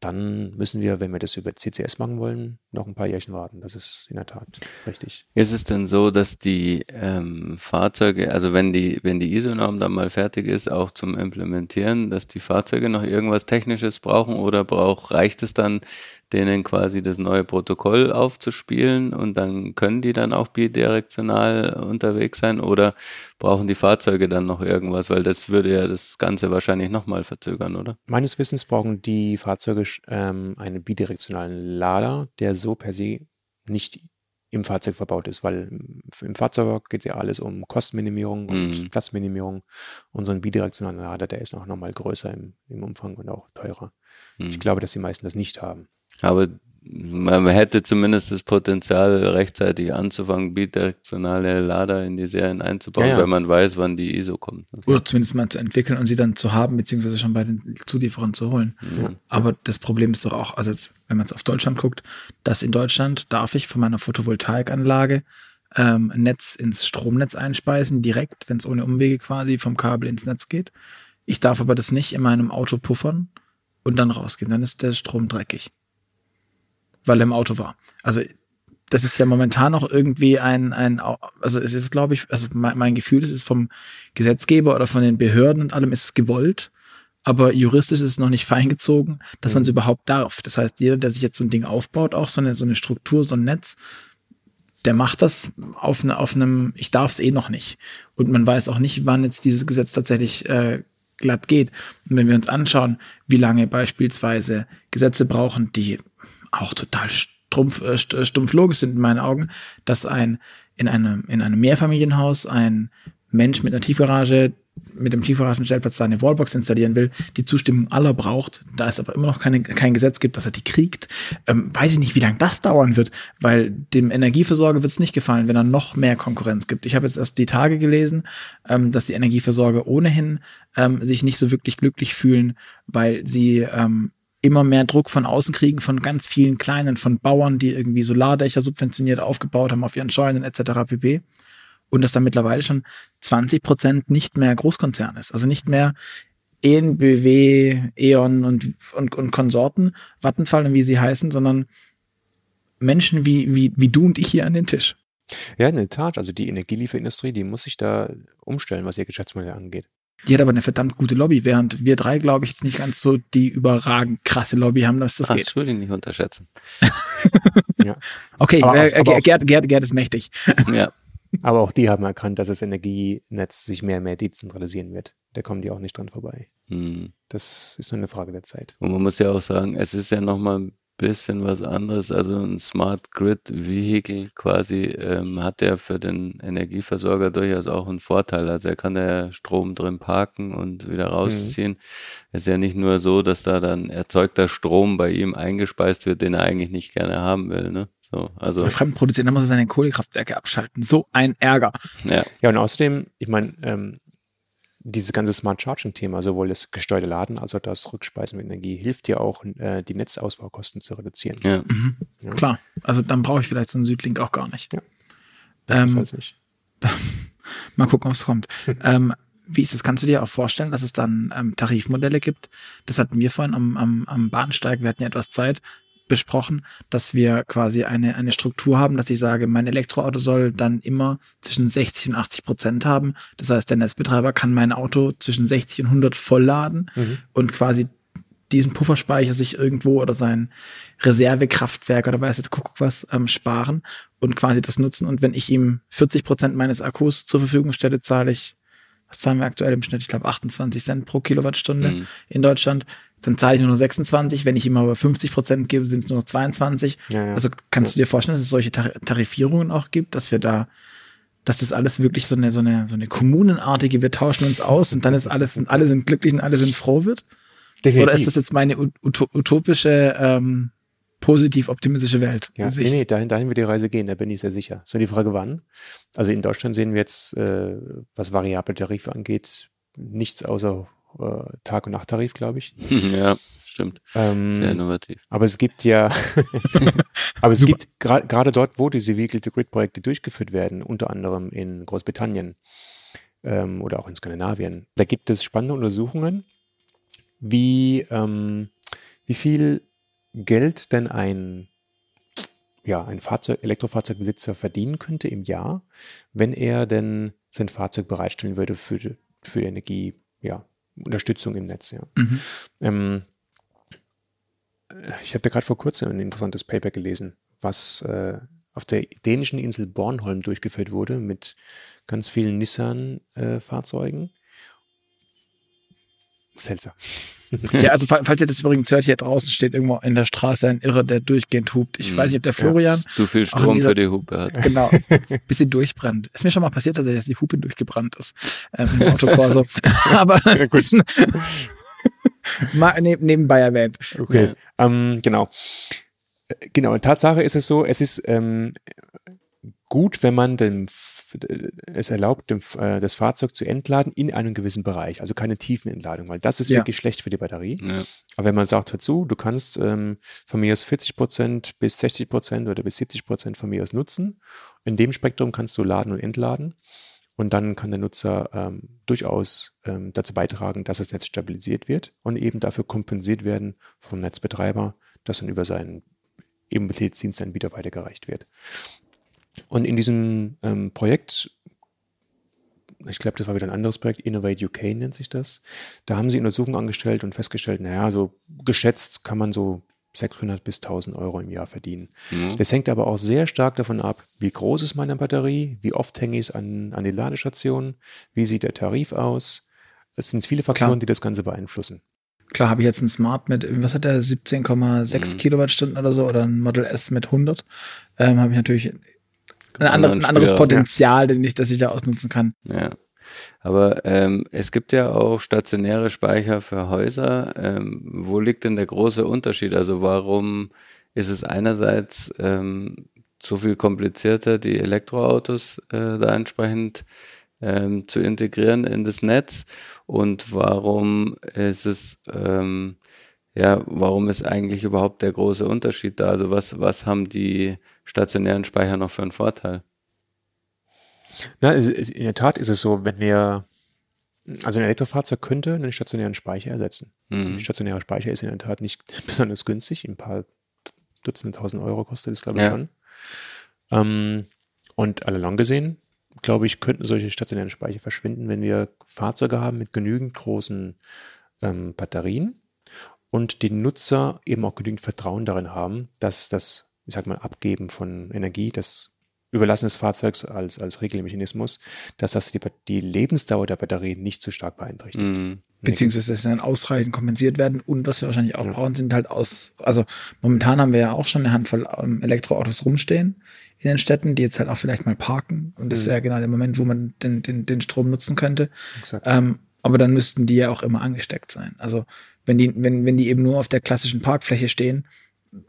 dann müssen wir, wenn wir das über CCS machen wollen, noch ein paar Jährchen warten. Das ist in der Tat richtig. Ist es denn so, dass die ähm, Fahrzeuge, also wenn die, wenn die ISO-Norm dann mal fertig ist, auch zum Implementieren, dass die Fahrzeuge noch irgendwas Technisches brauchen oder braucht, reicht es dann, denen quasi das neue Protokoll aufzuspielen und dann können die dann auch bidirektional unterwegs sein oder brauchen die Fahrzeuge dann noch irgendwas, weil das würde ja das Ganze wahrscheinlich nochmal verzögern, oder? Meines Wissens brauchen die Fahrzeuge ähm, einen bidirektionalen Lader, der so per se nicht im Fahrzeug verbaut ist, weil im Fahrzeug geht ja alles um Kostenminimierung und Mhm. Platzminimierung. Und so ein bidirektionaler Lader, der ist auch nochmal größer im, im Umfang und auch teurer. Mhm. Ich glaube, dass die meisten das nicht haben. Aber man hätte zumindest das Potenzial, rechtzeitig anzufangen, bidirektionale Lader in die Serien einzubauen, Ja, ja. weil man weiß, wann die ISO kommt. Oder zumindest mal zu entwickeln und sie dann zu haben, beziehungsweise schon bei den Zulieferern zu holen. Ja. Aber das Problem ist doch auch, also jetzt, wenn man es auf Deutschland guckt, dass in Deutschland darf ich von meiner Photovoltaikanlage ähm, ein Netz ins Stromnetz einspeisen, direkt, wenn es ohne Umwege quasi vom Kabel ins Netz geht. Ich darf aber das nicht in meinem Auto puffern und dann rausgehen. Dann ist der Strom dreckig. Weil er im Auto war. Also das ist ja momentan noch irgendwie ein, ein also es ist, glaube ich, also mein, mein Gefühl, es ist vom Gesetzgeber oder von den Behörden und allem ist es gewollt, aber juristisch ist es noch nicht feingezogen, dass man es überhaupt darf. Das heißt, jeder, der sich jetzt so ein Ding aufbaut, auch so eine, so eine Struktur, so ein Netz, der macht das auf, eine, auf einem, ich darf es eh noch nicht. Und man weiß auch nicht, wann jetzt dieses Gesetz tatsächlich äh, glatt geht. Und wenn wir uns anschauen, wie lange beispielsweise Gesetze brauchen, die auch total strumpf, äh, st- stumpf logisch sind in meinen Augen, dass ein in einem, in einem Mehrfamilienhaus ein Mensch mit einer Tiefgarage, mit dem Tiefgaragenstellplatz seine Wallbox installieren will, die Zustimmung aller braucht, da es aber immer noch keine, kein Gesetz gibt, dass er die kriegt, ähm, weiß ich nicht, wie lange das dauern wird, weil dem Energieversorger wird es nicht gefallen, wenn er noch mehr Konkurrenz gibt. Ich habe jetzt erst die Tage gelesen, ähm, dass die Energieversorger ohnehin ähm, sich nicht so wirklich glücklich fühlen, weil sie ähm, immer mehr Druck von außen kriegen, von ganz vielen kleinen, von Bauern, die irgendwie Solardächer subventioniert aufgebaut haben auf ihren Scheunen etc. pp. Und dass da mittlerweile schon 20 Prozent nicht mehr Großkonzern ist. Also nicht mehr ENBW, E.ON und, und, und Konsorten, Vattenfall und wie sie heißen, sondern Menschen wie, wie, wie du und ich hier an den Tisch. Ja, in der Tat. Also die Energielieferindustrie, die muss sich da umstellen, was ihr Geschäftsmodell angeht. Die hat aber eine verdammt gute Lobby, während wir drei, glaube ich, jetzt nicht ganz so die überragend krasse Lobby haben, dass das Ah, geht. das würde ich nicht unterschätzen. Ja. Okay, Aber äh, aber Gerd, Gerd, Gerd ist mächtig. Ja. Aber auch die haben erkannt, dass das Energienetz sich mehr und mehr dezentralisieren wird. Da kommen die auch nicht dran vorbei. Hm. Das ist nur eine Frage der Zeit. Und man muss ja auch sagen, es ist ja nochmal ein bisschen was anderes. Also ein Smart Grid Vehicle quasi ähm, hat ja für den Energieversorger durchaus auch einen Vorteil. Also er kann da Strom drin parken und wieder rausziehen. Es ist ja nicht nur so, dass da dann erzeugter Strom bei ihm eingespeist wird, den er eigentlich nicht gerne haben will. Ne? So, also Der Fremdproduzent, da muss er seine Kohlekraftwerke abschalten. So ein Ärger. ja, Ja, und außerdem, ich meine, ähm, dieses ganze Smart Charging-Thema, sowohl das gesteuerte Laden als auch das Rückspeisen mit Energie, hilft ja auch, äh, die Netzausbaukosten zu reduzieren. ja. Ja. Klar. Also dann brauche ich vielleicht so einen Südlink auch gar nicht. Ja. Ähm, Bestenfalls nicht. Mal gucken, was kommt. ähm, wie ist das? Kannst du dir auch vorstellen, dass es dann ähm, Tarifmodelle gibt? Das hatten wir vorhin am, am, am Bahnsteig, wir hatten ja etwas Zeit besprochen, dass wir quasi eine, eine Struktur haben, dass ich sage, mein Elektroauto soll dann immer zwischen 60 und 80 Prozent haben. Das heißt, der Netzbetreiber kann mein Auto zwischen 60 und 100 vollladen und quasi diesen Pufferspeicher sich irgendwo oder sein Reservekraftwerk oder weiß jetzt Kuckuck was ähm, sparen und quasi das nutzen. Und wenn ich ihm 40 Prozent meines Akkus zur Verfügung stelle, zahle ich, was zahlen wir aktuell im Schnitt? Ich glaube 28 Cent pro Kilowattstunde Mhm. in Deutschland. Dann zahle ich nur noch 26. Wenn ich ihm aber 50 Prozent gebe, sind es nur noch 22. Ja, ja. Also kannst du dir vorstellen, dass es solche Tar Tarifierungen auch gibt, dass wir da dass das alles wirklich so eine, so eine, so eine kommunenartige, wir tauschen uns aus und dann ist alles, und alle sind glücklich und alle sind froh wird? Oder ist das jetzt meine ut- utopische, ähm, positiv optimistische Welt? Ja, nee, Sicht? nee, dahin, dahin wird die Reise gehen, da bin ich sehr sicher. So die Frage, wann? Also in Deutschland sehen wir jetzt, äh, was variable Tarife angeht, nichts außer Tag- und Nachttarif, glaube ich. ja, stimmt. Ähm, Sehr innovativ. aber es gibt ja, aber es gibt gra- gerade dort, wo diese Vehicle-to-Grid-Projekte durchgeführt werden, unter anderem in Großbritannien ähm, oder auch in Skandinavien, da gibt es spannende Untersuchungen, wie, ähm, wie viel Geld denn ein, ja, ein Fahrzeug, Elektrofahrzeugbesitzer verdienen könnte im Jahr, wenn er denn sein Fahrzeug bereitstellen würde für, für Energie, ja, Unterstützung im Netz, ja. Mhm. Ähm, ich habe da gerade vor kurzem ein interessantes Paper gelesen, was äh, auf der dänischen Insel Bornholm durchgeführt wurde mit ganz vielen Nissan-Fahrzeugen. Seltsam. Ja, also fa- falls ihr das übrigens hört, hier draußen steht irgendwo in der Straße ein Irre, der durchgehend hupt. Ich weiß nicht, ob der Florian Zu viel Strom dieser- für die Hupe hat. genau bisschen durchbrennt. Ist mir schon mal passiert, dass die Hupe durchgebrannt ist ähm, im Autokorso. Aber mal neb nebenbei erwähnt. Okay, ähm, genau. Äh, Genau, Tatsache ist es so, es ist ähm, gut, wenn man dem, F- es erlaubt, dem, äh, das Fahrzeug zu entladen in einem gewissen Bereich, also keine Tiefenentladung, weil das ist Ja. wirklich schlecht für die Batterie. Ja. Aber wenn man sagt, hör zu, du kannst ähm, von mir aus 40 Prozent bis 60 Prozent oder bis 70 Prozent von mir aus nutzen, in dem Spektrum kannst du laden und entladen. Und dann kann der Nutzer ähm, durchaus ähm, dazu beitragen, dass das Netz stabilisiert wird und eben dafür kompensiert werden vom Netzbetreiber, dass dann über seinen E-Mobilitätsdienstanbieter weitergereicht wird. Und in diesem ähm, Projekt, ich glaube, das war wieder ein anderes Projekt, Innovate UK nennt sich das, da haben sie Untersuchungen angestellt und festgestellt, naja, so geschätzt kann man so 600 bis 1000 Euro im Jahr verdienen. Mhm. Das hängt aber auch sehr stark davon ab, wie groß ist meine Batterie, wie oft hänge ich es an, an die Ladestation, wie sieht der Tarif aus. Es sind viele Faktoren, Klar. die das Ganze beeinflussen. Klar habe ich jetzt ein Smart mit, was hat der, 17,6 Mhm. Kilowattstunden oder so oder ein Model S mit 100. Ähm, habe ich natürlich ein, andere, ein anderes. Potenzial, den ich, das ich da ausnutzen kann. Ja. Aber ähm, es gibt ja auch stationäre Speicher für Häuser. Ähm, wo liegt denn der große Unterschied? Also warum ist es einerseits ähm, so viel komplizierter, die Elektroautos äh, da entsprechend ähm, zu integrieren in das Netz? Und warum ist es, ähm, ja, warum ist eigentlich überhaupt der große Unterschied da? Also was, was haben die stationären Speicher noch für einen Vorteil? Na, in der Tat ist es so, wenn wir, also ein Elektrofahrzeug könnte einen stationären Speicher ersetzen. Mhm. Ein stationärer Speicher ist in der Tat nicht besonders günstig, ein paar Dutzend tausend Euro kostet es, glaube ich, Ja. schon. Ähm, und alle lang gesehen, glaube ich, könnten solche stationären Speicher verschwinden, wenn wir Fahrzeuge haben mit genügend großen ähm, Batterien und die Nutzer eben auch genügend Vertrauen darin haben, dass das, ich sag mal, Abgeben von Energie, das Überlassen des Fahrzeugs als, als Regelmechanismus, dass das die, die Lebensdauer der Batterie nicht zu stark beeinträchtigt. Mhm. Beziehungsweise dass dann ausreichend kompensiert werden. Und was wir wahrscheinlich auch brauchen, sind halt aus, also momentan haben wir ja auch schon eine Handvoll ähm, Elektroautos rumstehen in den Städten, die jetzt halt auch vielleicht mal parken. Und das wäre genau der Moment, wo man den, den, den Strom nutzen könnte. Exakt. Ähm, aber dann müssten die ja auch immer angesteckt sein. Also wenn die, wenn, wenn die eben nur auf der klassischen Parkfläche stehen,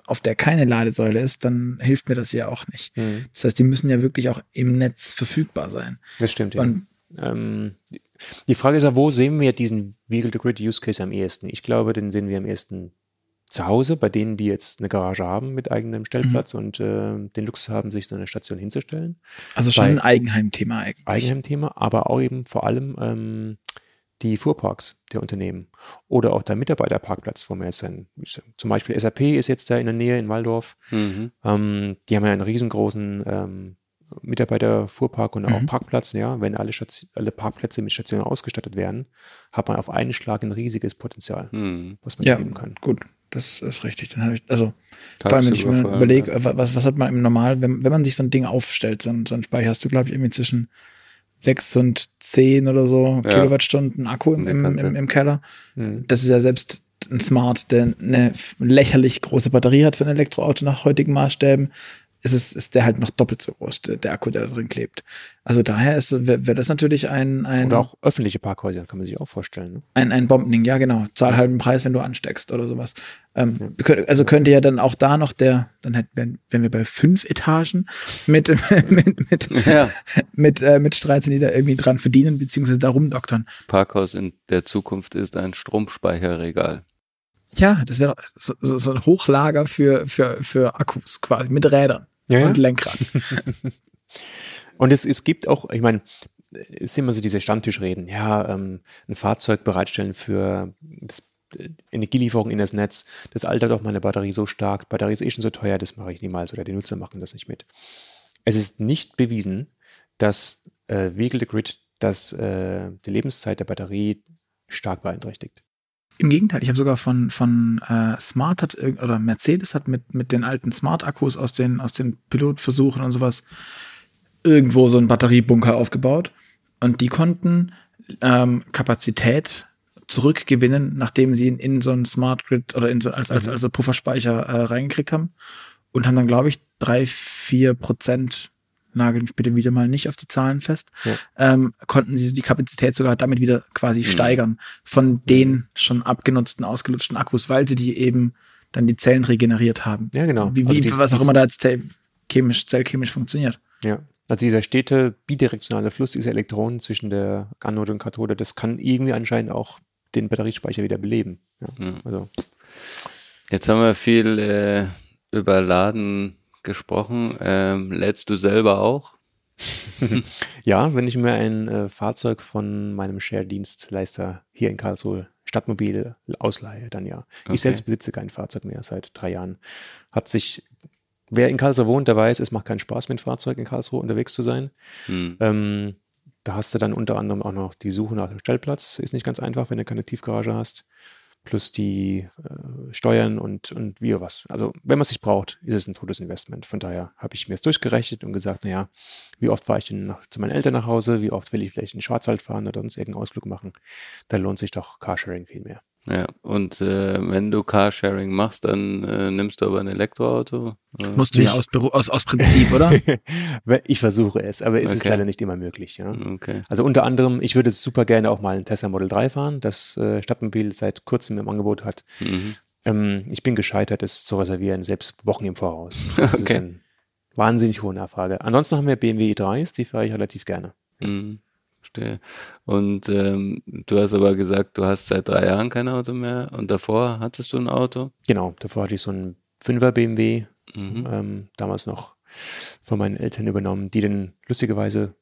auf der keine Ladesäule ist, dann hilft mir das ja auch nicht. Mhm. Das heißt, die müssen ja wirklich auch im Netz verfügbar sein. Das stimmt, ja. Und Ähm, die Frage ist ja, wo sehen wir diesen Vehicle-to-Grid-Use-Case am ehesten? Ich glaube, den sehen wir am ehesten zu Hause, bei denen, die jetzt eine Garage haben mit eigenem Stellplatz und äh, den Luxus haben, sich so eine Station hinzustellen. also schon Bei- ein Eigenheimthema eigentlich. Eigenheim-Thema, aber auch eben vor allem ähm, die Fuhrparks der Unternehmen oder auch der Mitarbeiterparkplatz, wo man jetzt sag, zum Beispiel SAP ist jetzt da in der Nähe in Waldorf. Mhm. Ähm, die haben ja einen riesengroßen ähm, Mitarbeiterfuhrpark und auch Parkplatz. Ja, wenn alle, Station, alle Parkplätze mit Stationen ausgestattet werden, hat man auf einen Schlag ein riesiges Potenzial, Mhm. was man Ja, geben kann. gut, das ist richtig. Dann habe ich, also vor allem, wenn ich mir überlege, ja. wa- was, was hat man im Normal, wenn, wenn man sich so ein Ding aufstellt, so ein, so ein Speicher, hast du, glaube ich, irgendwie zwischen sechs und zehn oder so Ja. Kilowattstunden Akku im, im, im, im Keller. Mhm. Das ist ja selbst ein Smart, der eine lächerlich große Batterie hat für ein Elektroauto nach heutigen Maßstäben. Ist es, ist der halt noch doppelt so groß, der, der Akku, der da drin klebt. Also daher ist, wäre wär das natürlich ein, ein, Oder auch öffentliche Parkhäuser, kann man sich auch vorstellen. Ne? ein, ein Bombending, ja genau. Zahl halben Preis, wenn du ansteckst oder sowas. Ähm, Also könnte ja dann auch da noch der, dann hätten wir, wenn wir bei fünf Etagen mit, mit, mit, Ja. mit, äh, mit Streits, die da irgendwie dran verdienen, beziehungsweise da rumdoktern. Parkhaus in der Zukunft ist ein Stromspeicherregal. Ja, das wäre so, so, so ein Hochlager für, für, für Akkus quasi, mit Rädern Ja, ja. und Lenkrad. Und es, es gibt auch, ich meine, es sind immer so diese Stammtischreden, ja, ähm, ein Fahrzeug bereitstellen für das Energielieferung in das Netz, das altert auch meine Batterie so stark, Batterie ist eh schon so teuer, das mache ich niemals oder die Nutzer machen das nicht mit. Es ist nicht bewiesen, dass äh, Vehicle Grid das, äh, die Lebenszeit der Batterie stark beeinträchtigt. Im Gegenteil, ich habe sogar von, von äh, Smart hat oder Mercedes hat mit, mit den alten Smart-Akkus aus den, aus den Pilotversuchen und sowas irgendwo so einen Batteriebunker aufgebaut. Und die konnten ähm, Kapazität zurückgewinnen, nachdem sie ihn in so einen Smart Grid oder in so, als, als, also Pufferspeicher äh, reingekriegt haben. Und haben dann, glaube ich, drei, vier Prozent nagel mich bitte wieder mal nicht auf die Zahlen fest, ja. ähm, konnten sie die Kapazität sogar damit wieder quasi mhm. steigern von den schon abgenutzten, ausgelutschten Akkus, weil sie die eben dann die Zellen regeneriert haben. Ja, genau. Wie, wie also dies, was auch immer da jetzt chemisch, zellchemisch funktioniert. Ja. Also dieser stete bidirektionale Fluss dieser Elektronen zwischen der Anode und Kathode, das kann irgendwie anscheinend auch den Batteriespeicher wieder beleben. Ja, mhm. also. Jetzt haben wir viel äh, überladen gesprochen. Ähm, lädst du selber auch? ja, wenn ich mir ein äh, Fahrzeug von meinem Share-Dienstleister hier in Karlsruhe Stadtmobil ausleihe, dann ja. Okay. Ich selbst besitze kein Fahrzeug mehr seit drei Jahren. Hat sich, wer in Karlsruhe wohnt, der weiß, es macht keinen Spaß, mit dem Fahrzeug in Karlsruhe unterwegs zu sein. Hm. Ähm, da hast du dann unter anderem auch noch die Suche nach dem Stellplatz. Ist nicht ganz einfach, wenn du keine Tiefgarage hast plus die äh, Steuern und, und wie was. Also wenn man es nicht braucht, ist es ein totes Investment. Von daher habe ich mir es durchgerechnet und gesagt, naja, wie oft fahre ich denn nach, zu meinen Eltern nach Hause, wie oft will ich vielleicht in den Schwarzwald fahren oder sonst irgendeinen Ausflug machen, da lohnt sich doch Carsharing viel mehr. Ja, und äh, wenn du Carsharing machst, dann äh, nimmst du aber ein Elektroauto? Äh? Musst du ja aus, aus, aus Prinzip, oder? ich versuche es, aber es okay. ist leider nicht immer möglich. Ja? Okay. Also unter anderem, ich würde super gerne auch mal ein Tesla Model 3 fahren, das äh, Stadtmobil seit kurzem im Angebot hat. Mhm. Ähm, ich bin gescheitert, es zu reservieren, selbst Wochen im Voraus. Das okay. ist eine wahnsinnig hohe Nachfrage. Ansonsten haben wir BMW i3s, die fahre ich relativ gerne. Mhm verstehe. Und ähm, du hast aber gesagt, du hast seit drei Jahren kein Auto mehr und davor hattest du ein Auto? Genau, davor hatte ich so einen 5er BMW, mhm. ähm, damals noch von meinen Eltern übernommen, die dann lustigerweise,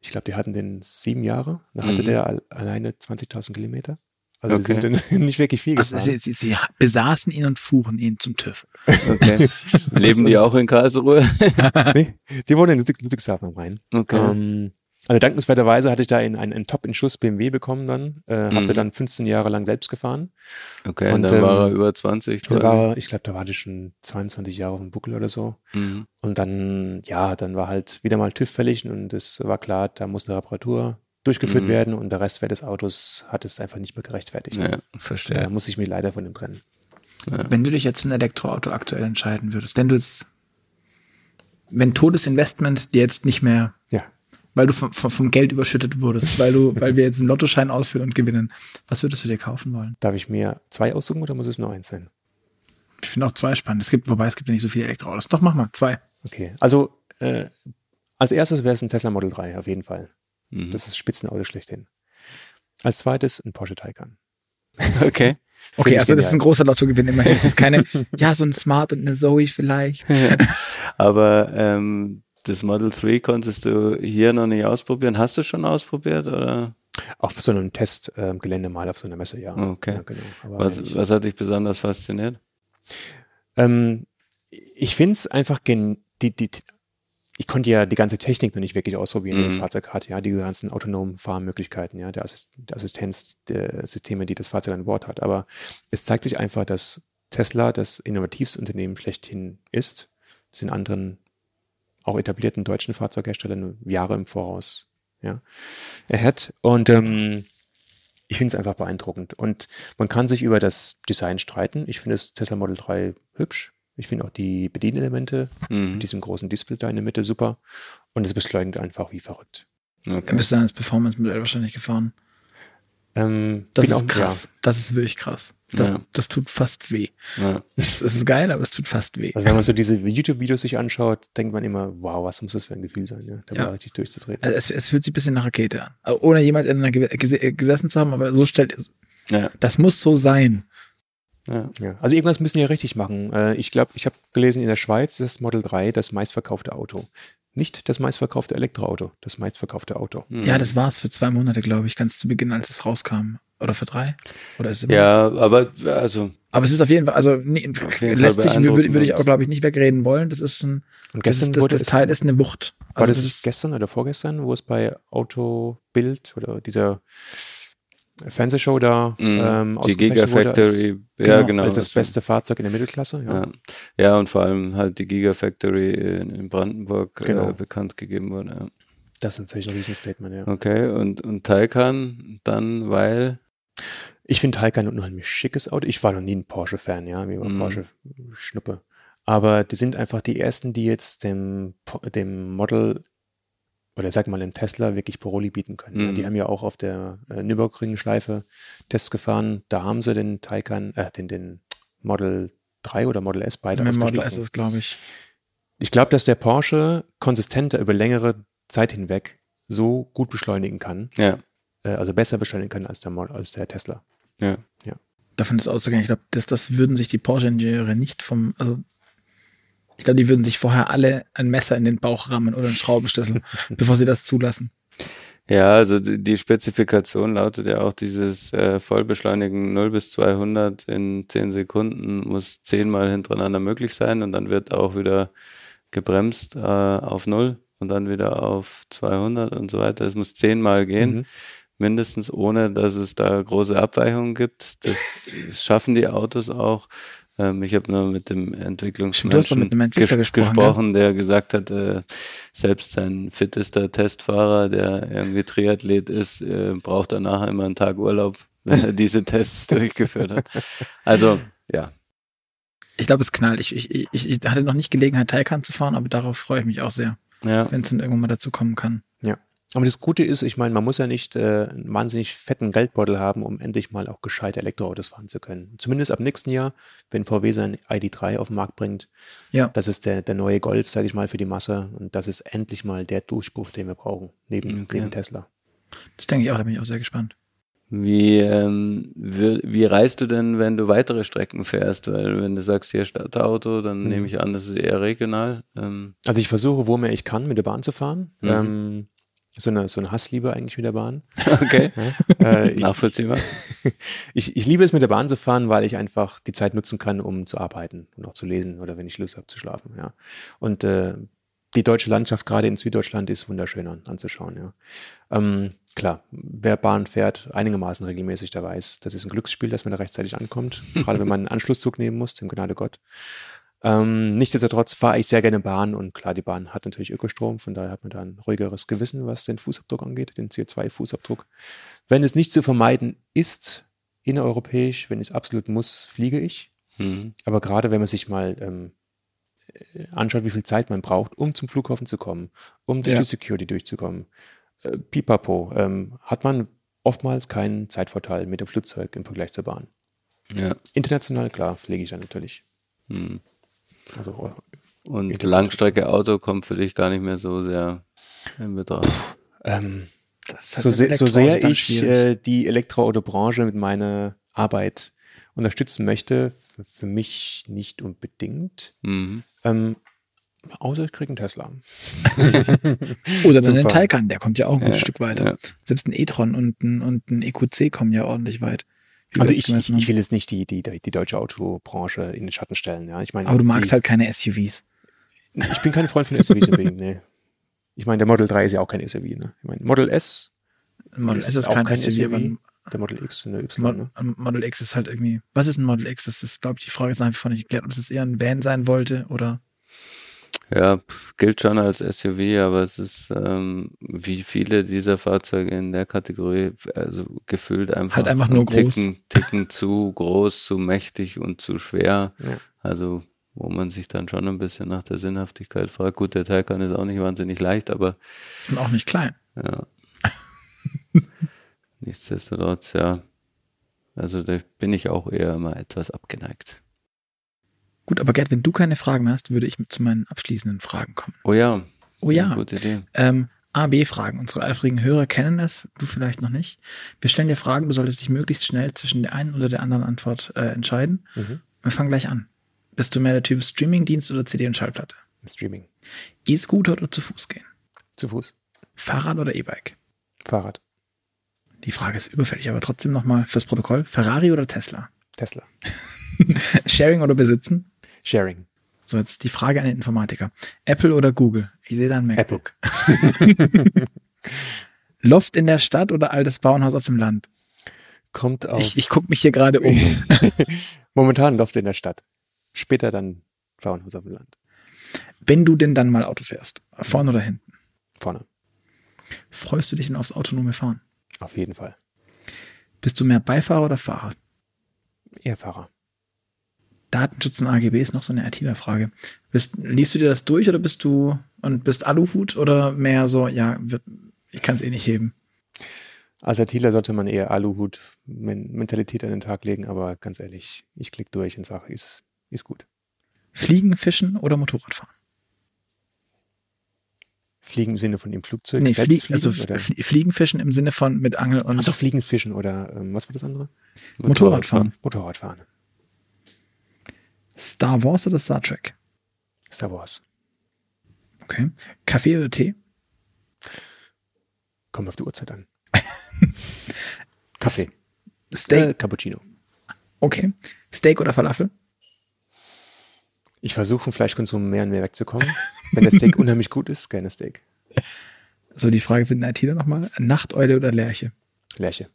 ich glaube, die hatten den sieben Jahre, da hatte mhm. der alleine 20.000 Kilometer. Also okay. sind dann nicht wirklich viel also sie, sie, sie, besaßen ihn und fuhren ihn zum TÜV. Okay. Leben die auch in Karlsruhe? nee, die wohnen in Ludwigshafen am Rhein. Okay. Ähm, also dankenswerterweise hatte ich da einen, einen, einen Top-in-Schuss BMW bekommen dann, äh, mhm. habe dann 15 Jahre lang selbst gefahren. Okay, und dann ähm, war er über 20. Da war, ich glaube, da war ich schon 22 Jahre auf dem Buckel oder so. Mhm. Und dann, ja, dann war halt wieder mal TÜV fällig und es war klar, da muss eine Reparatur durchgeführt mhm. werden und der Restwert des Autos hat es einfach nicht mehr gerechtfertigt. Ja, verstehe. Da muss ich mich leider von ihm trennen. Ja. Wenn du dich jetzt für ein Elektroauto aktuell entscheiden würdest, wenn du es, wenn Todesinvestment dir jetzt nicht mehr ja weil du vom, vom, Geld überschüttet wurdest, weil du, weil wir jetzt einen Lottoschein ausführen und gewinnen. Was würdest du dir kaufen wollen? Darf ich mir zwei aussuchen oder muss es nur eins sein? Ich finde auch zwei spannend. Es gibt, wobei es gibt ja nicht so viele Elektroautos. Doch, mach mal, zwei. Okay. Also äh, als erstes wäre es ein Tesla Model 3, auf jeden Fall. Mhm. Das ist Spitzenauto schlechthin. Als zweites ein Porsche Taycan. Okay. Okay, also das ist ein großer Lottogewinn immerhin. Das ist keine, ja, so ein Smart und eine Zoe vielleicht. Aber ähm, das Model 3 konntest du hier noch nicht ausprobieren. Hast du schon ausprobiert oder? Auf so einem Testgelände ähm, mal auf so einer Messe, ja. Okay. Ja, genau. was, was hat dich besonders fasziniert? Ähm, ich finde es einfach gen die, die, ich konnte ja die ganze Technik noch nicht wirklich ausprobieren, die das mhm. Fahrzeug hat, ja, die ganzen autonomen Fahrmöglichkeiten, ja, der, Assist der Assistenz der Systeme, die das Fahrzeug an Bord hat. Aber es zeigt sich einfach, dass Tesla das innovativste Unternehmen schlechthin ist, das in anderen auch etablierten deutschen Fahrzeugherstellern Jahre im Voraus ja, er hat. Und ähm, ich finde es einfach beeindruckend. Und man kann sich über das Design streiten. Ich finde das Tesla Model 3 hübsch. Ich finde auch die Bedienelemente mhm. mit diesem großen Display da in der Mitte super. Und es beschleunigt einfach wie verrückt. Okay. Dann bist du dann das Performance-Modell wahrscheinlich gefahren. Ähm, das ist krass. Ja. Das ist wirklich krass. Das, ja. das tut fast weh. Ja. Es ist geil, aber es tut fast weh. Also wenn man so diese YouTube-Videos sich anschaut, denkt man immer, wow, was muss das für ein Gefühl sein, ja, da ja. mal richtig durchzutreten. Also es, es, fühlt sich ein bisschen nach Rakete an. Also ohne jemals in einer gesessen zu haben, aber so stellt, ja. das muss so sein. Ja. ja. Also irgendwas müssen die ja richtig machen. Äh, ich glaube, ich habe gelesen, in der Schweiz ist das Model 3 das meistverkaufte Auto. Nicht das meistverkaufte Elektroauto, das meistverkaufte Auto. Hm. Ja, das war es für zwei Monate, glaube ich, ganz zu Beginn, als es rauskam. Oder für drei? Oder ist es immer Ja, aber also Aber es ist auf jeden Fall, also nee, jeden lässt sich, würde, würde ich auch, glaube ich, nicht wegreden wollen. Das ist ein, Und das, gestern ist, das, wurde das es- Teil ist eine Wucht. War Also das, das ist, gestern oder vorgestern, wo es bei Autobild oder dieser Fernsehshow da ähm, hm, die wurde als, Gigafactory, ja genau, genau. als das beste Fahrzeug in der Mittelklasse? Ja. Ja. ja, und vor allem halt die Gigafactory in, in Brandenburg Genau. äh, bekannt gegeben wurde. Ja. Das ist natürlich ein Riesenstatement, ja. Okay, und, und Taycan dann, weil, Ich finde Taycan ein unheimlich schickes Auto. Ich war noch nie ein Porsche-Fan, ja, war Mhm. Porsche Schnuppe. Aber die sind einfach die ersten, die jetzt dem, dem Model oder sag mal dem Tesla wirklich Paroli bieten können. Ja, Mhm. die haben ja auch auf der äh, Nürburgring-Schleife Tests gefahren. Da haben sie den Taycan, äh, den, den Model 3 oder Model S beide mit Model S ist, glaube ich. Ich glaube, dass der Porsche konsistenter über längere Zeit hinweg so gut beschleunigen kann, ja, äh, also besser beschleunigen kann als der, Mod- als der Tesla. ja. Davon ist auszugehen. Ich glaube, das, das würden sich die Porsche-Ingenieure nicht vom, also ich glaube, die würden sich vorher alle ein Messer in den Bauch rammen oder einen Schraubenschlüssel, bevor sie das zulassen. Ja, also die, Spezifikation lautet ja auch dieses äh, Vollbeschleunigen 0 bis 200 in 10 Sekunden muss zehnmal hintereinander möglich sein und dann wird auch wieder gebremst äh, auf 0 und dann wieder auf 200 und so weiter. Es muss zehnmal gehen, Mhm. mindestens ohne, dass es da große Abweichungen gibt. Das schaffen die Autos auch. Ähm, ich habe nur mit dem Entwicklungsmenschen mit Entwickler ges gesprochen, gesprochen, der gesagt hat, äh, selbst sein fittester Testfahrer, der irgendwie Triathlet ist, äh, braucht danach immer einen Tag Urlaub, wenn er diese Tests durchgeführt hat. Also, ja. Ich glaube, es knallt. Ich, ich, ich, ich hatte noch nicht Gelegenheit, Taycan zu fahren, aber darauf freue ich mich auch sehr, Ja, wenn es dann irgendwann mal dazu kommen kann. Ja. Aber das Gute ist, ich meine, man muss ja nicht äh, einen wahnsinnig fetten Geldbeutel haben, um endlich mal auch gescheite Elektroautos fahren zu können. Zumindest ab nächsten Jahr, wenn VW sein ID3 auf den Markt bringt. Ja. Das ist der, der neue Golf, sage ich mal, für die Masse. Und das ist endlich mal der Durchbruch, den wir brauchen, neben, Okay. neben Tesla. Das denke ich auch, da bin ich auch sehr gespannt. Wie, ähm, wie, wie reist du denn, wenn du weitere Strecken fährst? Weil wenn du sagst, hier Stadtauto, dann Mhm. nehme ich an, das ist eher regional. Ähm, Also ich versuche, wo mehr ich kann, mit der Bahn zu fahren. Mhm. Ähm, so eine, so eine Hassliebe eigentlich mit der Bahn. okay, äh, ich, nachvollziehbar. ich, ich liebe es, mit der Bahn zu fahren, weil ich einfach die Zeit nutzen kann, um zu arbeiten und auch zu lesen oder wenn ich Lust habe zu schlafen. Ja. Und äh, die deutsche Landschaft, gerade in Süddeutschland, ist wunderschön an, anzuschauen. Ja. Ähm, klar, wer Bahn fährt, einigermaßen regelmäßig, der weiß, das ist ein Glücksspiel, dass man da rechtzeitig ankommt. gerade wenn man einen Anschlusszug nehmen muss, dem Gnade Gott. Ähm, nichtsdestotrotz fahre ich sehr gerne Bahn und klar, die Bahn hat natürlich Ökostrom, von daher hat man da ein ruhigeres Gewissen, was den Fußabdruck angeht, den CO2-Fußabdruck. Wenn es nicht zu vermeiden ist, innereuropäisch, wenn es absolut muss, fliege ich. Mhm. Aber gerade wenn man sich mal ähm, äh, anschaut, wie viel Zeit man braucht, um zum Flughafen zu kommen, um durch Ja. die Security durchzukommen, äh, pipapo, ähm, hat man oftmals keinen Zeitvorteil mit dem Flugzeug im Vergleich zur Bahn. Ja. International, klar, fliege ich dann natürlich. Mhm. Also Und Geht Langstrecke Auto kommt für dich gar nicht mehr so sehr in Betracht. ähm, halt so, mit sehr, so sehr ich äh, die Elektroautobranche mit meiner Arbeit unterstützen möchte, für mich nicht unbedingt. Mhm. Ähm, außer ich kriege einen Tesla. Oder dann den Taycan, der kommt ja auch ein gutes Ja, Stück weiter. ja. Selbst ein e-tron und ein, und ein EQC kommen ja ordentlich weit. Also ich, ich, gemessen ich will jetzt nicht die, die, die deutsche Autobranche in den Schatten stellen. Ja. Ich meine. Aber du magst die, halt keine SUVs. Ich bin kein Freund von SUVs unbedingt, nee. Ich meine, der Model 3 ist ja auch kein SUV. Ne? Ich meine, Model S, Model Ist S ist auch kein, kein SUV, ein der Model X und der Y. Mod Ne? ein Model X ist halt irgendwie. Was ist ein Model X? Das ist, glaube ich, die Frage ist einfach nicht geklärt, ob es eher ein Van sein wollte oder. Ja, gilt schon als SUV, aber es ist ähm, wie viele dieser Fahrzeuge in der Kategorie, also gefühlt einfach, Halt einfach nur groß. Ticken, Ticken zu groß, zu mächtig und zu schwer. Ja. Also wo man sich dann schon ein bisschen nach der Sinnhaftigkeit fragt. Gut, der Taycan ist auch nicht wahnsinnig leicht, aber Und auch nicht klein. ja. Nichtsdestotrotz, ja. Also da bin ich auch eher immer etwas abgeneigt. Gut, aber Gerd, wenn du keine Fragen mehr hast, würde ich zu meinen abschließenden Fragen kommen. Oh ja. Oh ja. Gute Idee. Ähm, A-B-Fragen. Unsere eifrigen Hörer kennen es, du vielleicht noch nicht. Wir stellen dir Fragen, du solltest dich möglichst schnell zwischen der einen oder der anderen Antwort äh, entscheiden. Mhm. Wir fangen gleich an. Bist du mehr der Typ Streamingdienst oder CD und Schallplatte? Streaming. E-Scooter oder zu Fuß gehen? Zu Fuß. Fahrrad oder E-Bike? Fahrrad. Die Frage ist überfällig, aber trotzdem nochmal fürs Protokoll. Ferrari oder Tesla? Tesla. Sharing oder besitzen? Sharing. So, jetzt die Frage an den Informatiker. Apple oder Google? Ich sehe da ein MacBook. Loft in der Stadt oder altes Bauernhaus auf dem Land? Kommt auf. Ich, ich gucke mich hier gerade um. Momentan Loft in der Stadt. Später dann Bauernhaus auf dem Land. Wenn du denn dann mal Auto fährst, vorne oder hinten, Vorne. freust du dich denn aufs autonome Fahren? Auf jeden Fall. Bist du mehr Beifahrer oder Fahrer? Eher Fahrer. Datenschutz und AGB ist noch so eine. Bist, liest du dir das durch oder bist du und bist Aluhut oder mehr so, ja, wird, ich kann es eh nicht heben? Als ITler sollte man eher Aluhut Men Mentalität an den Tag legen, aber ganz ehrlich, ich klicke durch und sage, ist, ist gut. Fliegen, Fischen oder Motorradfahren? Fliegen im Sinne von dem Flugzeug? Nee, flie also oder? flie- Fliegen, Fischen im Sinne von mit Angel und Achso, Fliegen, Fischen oder ähm, was war das andere? Motorradfahren. Motorradfahren. Star Wars oder Star Trek? Star Wars. Okay. Kaffee oder Tee? Kommt auf die Uhrzeit an. Kaffee. Steak. Äh, Cappuccino. Okay. Steak oder Falafel? Ich versuche vom Fleischkonsum mehr und mehr wegzukommen. Wenn das Steak unheimlich gut ist, gerne Steak. So, die Frage für den ITler nochmal. Nachteule oder Lerche? Lerche.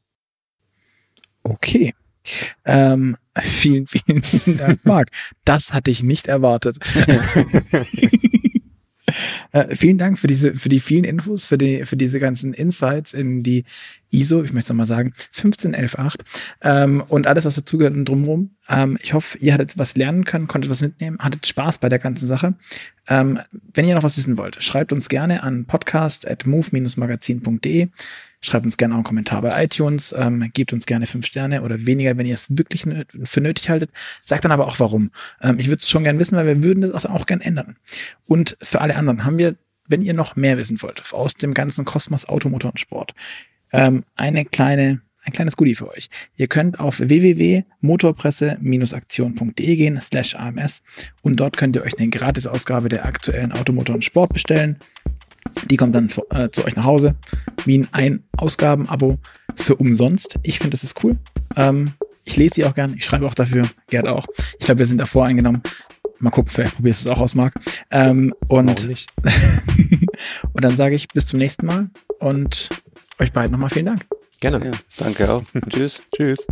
Okay. Ähm, vielen, vielen, vielen Dank, Marc. Das hatte ich nicht erwartet. äh, vielen Dank für diese, für die vielen Infos, für die, für diese ganzen Insights in die ISO, ich möchte es mal sagen, 15118 ähm, und alles, was dazugehört und drumherum. Ähm, ich hoffe, ihr hattet was lernen können, konntet was mitnehmen, hattet Spaß bei der ganzen Sache. Ähm, wenn ihr noch was wissen wollt, schreibt uns gerne an podcast at move-magazin.de. Schreibt uns gerne auch einen Kommentar bei iTunes, ähm, gebt uns gerne fünf Sterne oder weniger, wenn ihr es wirklich für nötig haltet. Sagt dann aber auch warum. Ähm, ich würde es schon gerne wissen, weil wir würden das auch, auch gern ändern. Und für alle anderen haben wir, wenn ihr noch mehr wissen wollt aus dem ganzen Kosmos Automotor und Sport, ähm, eine kleine, ein kleines Goodie für euch. Ihr könnt auf www.motorpresse-aktion.de gehen, slash AMS und dort könnt ihr euch eine Gratisausgabe der aktuellen Automotor und Sport bestellen. Die kommt dann äh, zu euch nach Hause, wie ein Ein-Ausgaben-Abo für umsonst. Ich finde, das ist cool. Ähm, ich lese sie auch gern, ich schreibe auch dafür, Gerd auch. Ich glaube, wir sind davor eingenommen. Mal gucken, vielleicht probierst du es auch aus, Marc. Ähm, und, und dann sage ich bis zum nächsten Mal und euch beiden nochmal vielen Dank. Gerne. Ja, danke auch. Tschüss. Tschüss.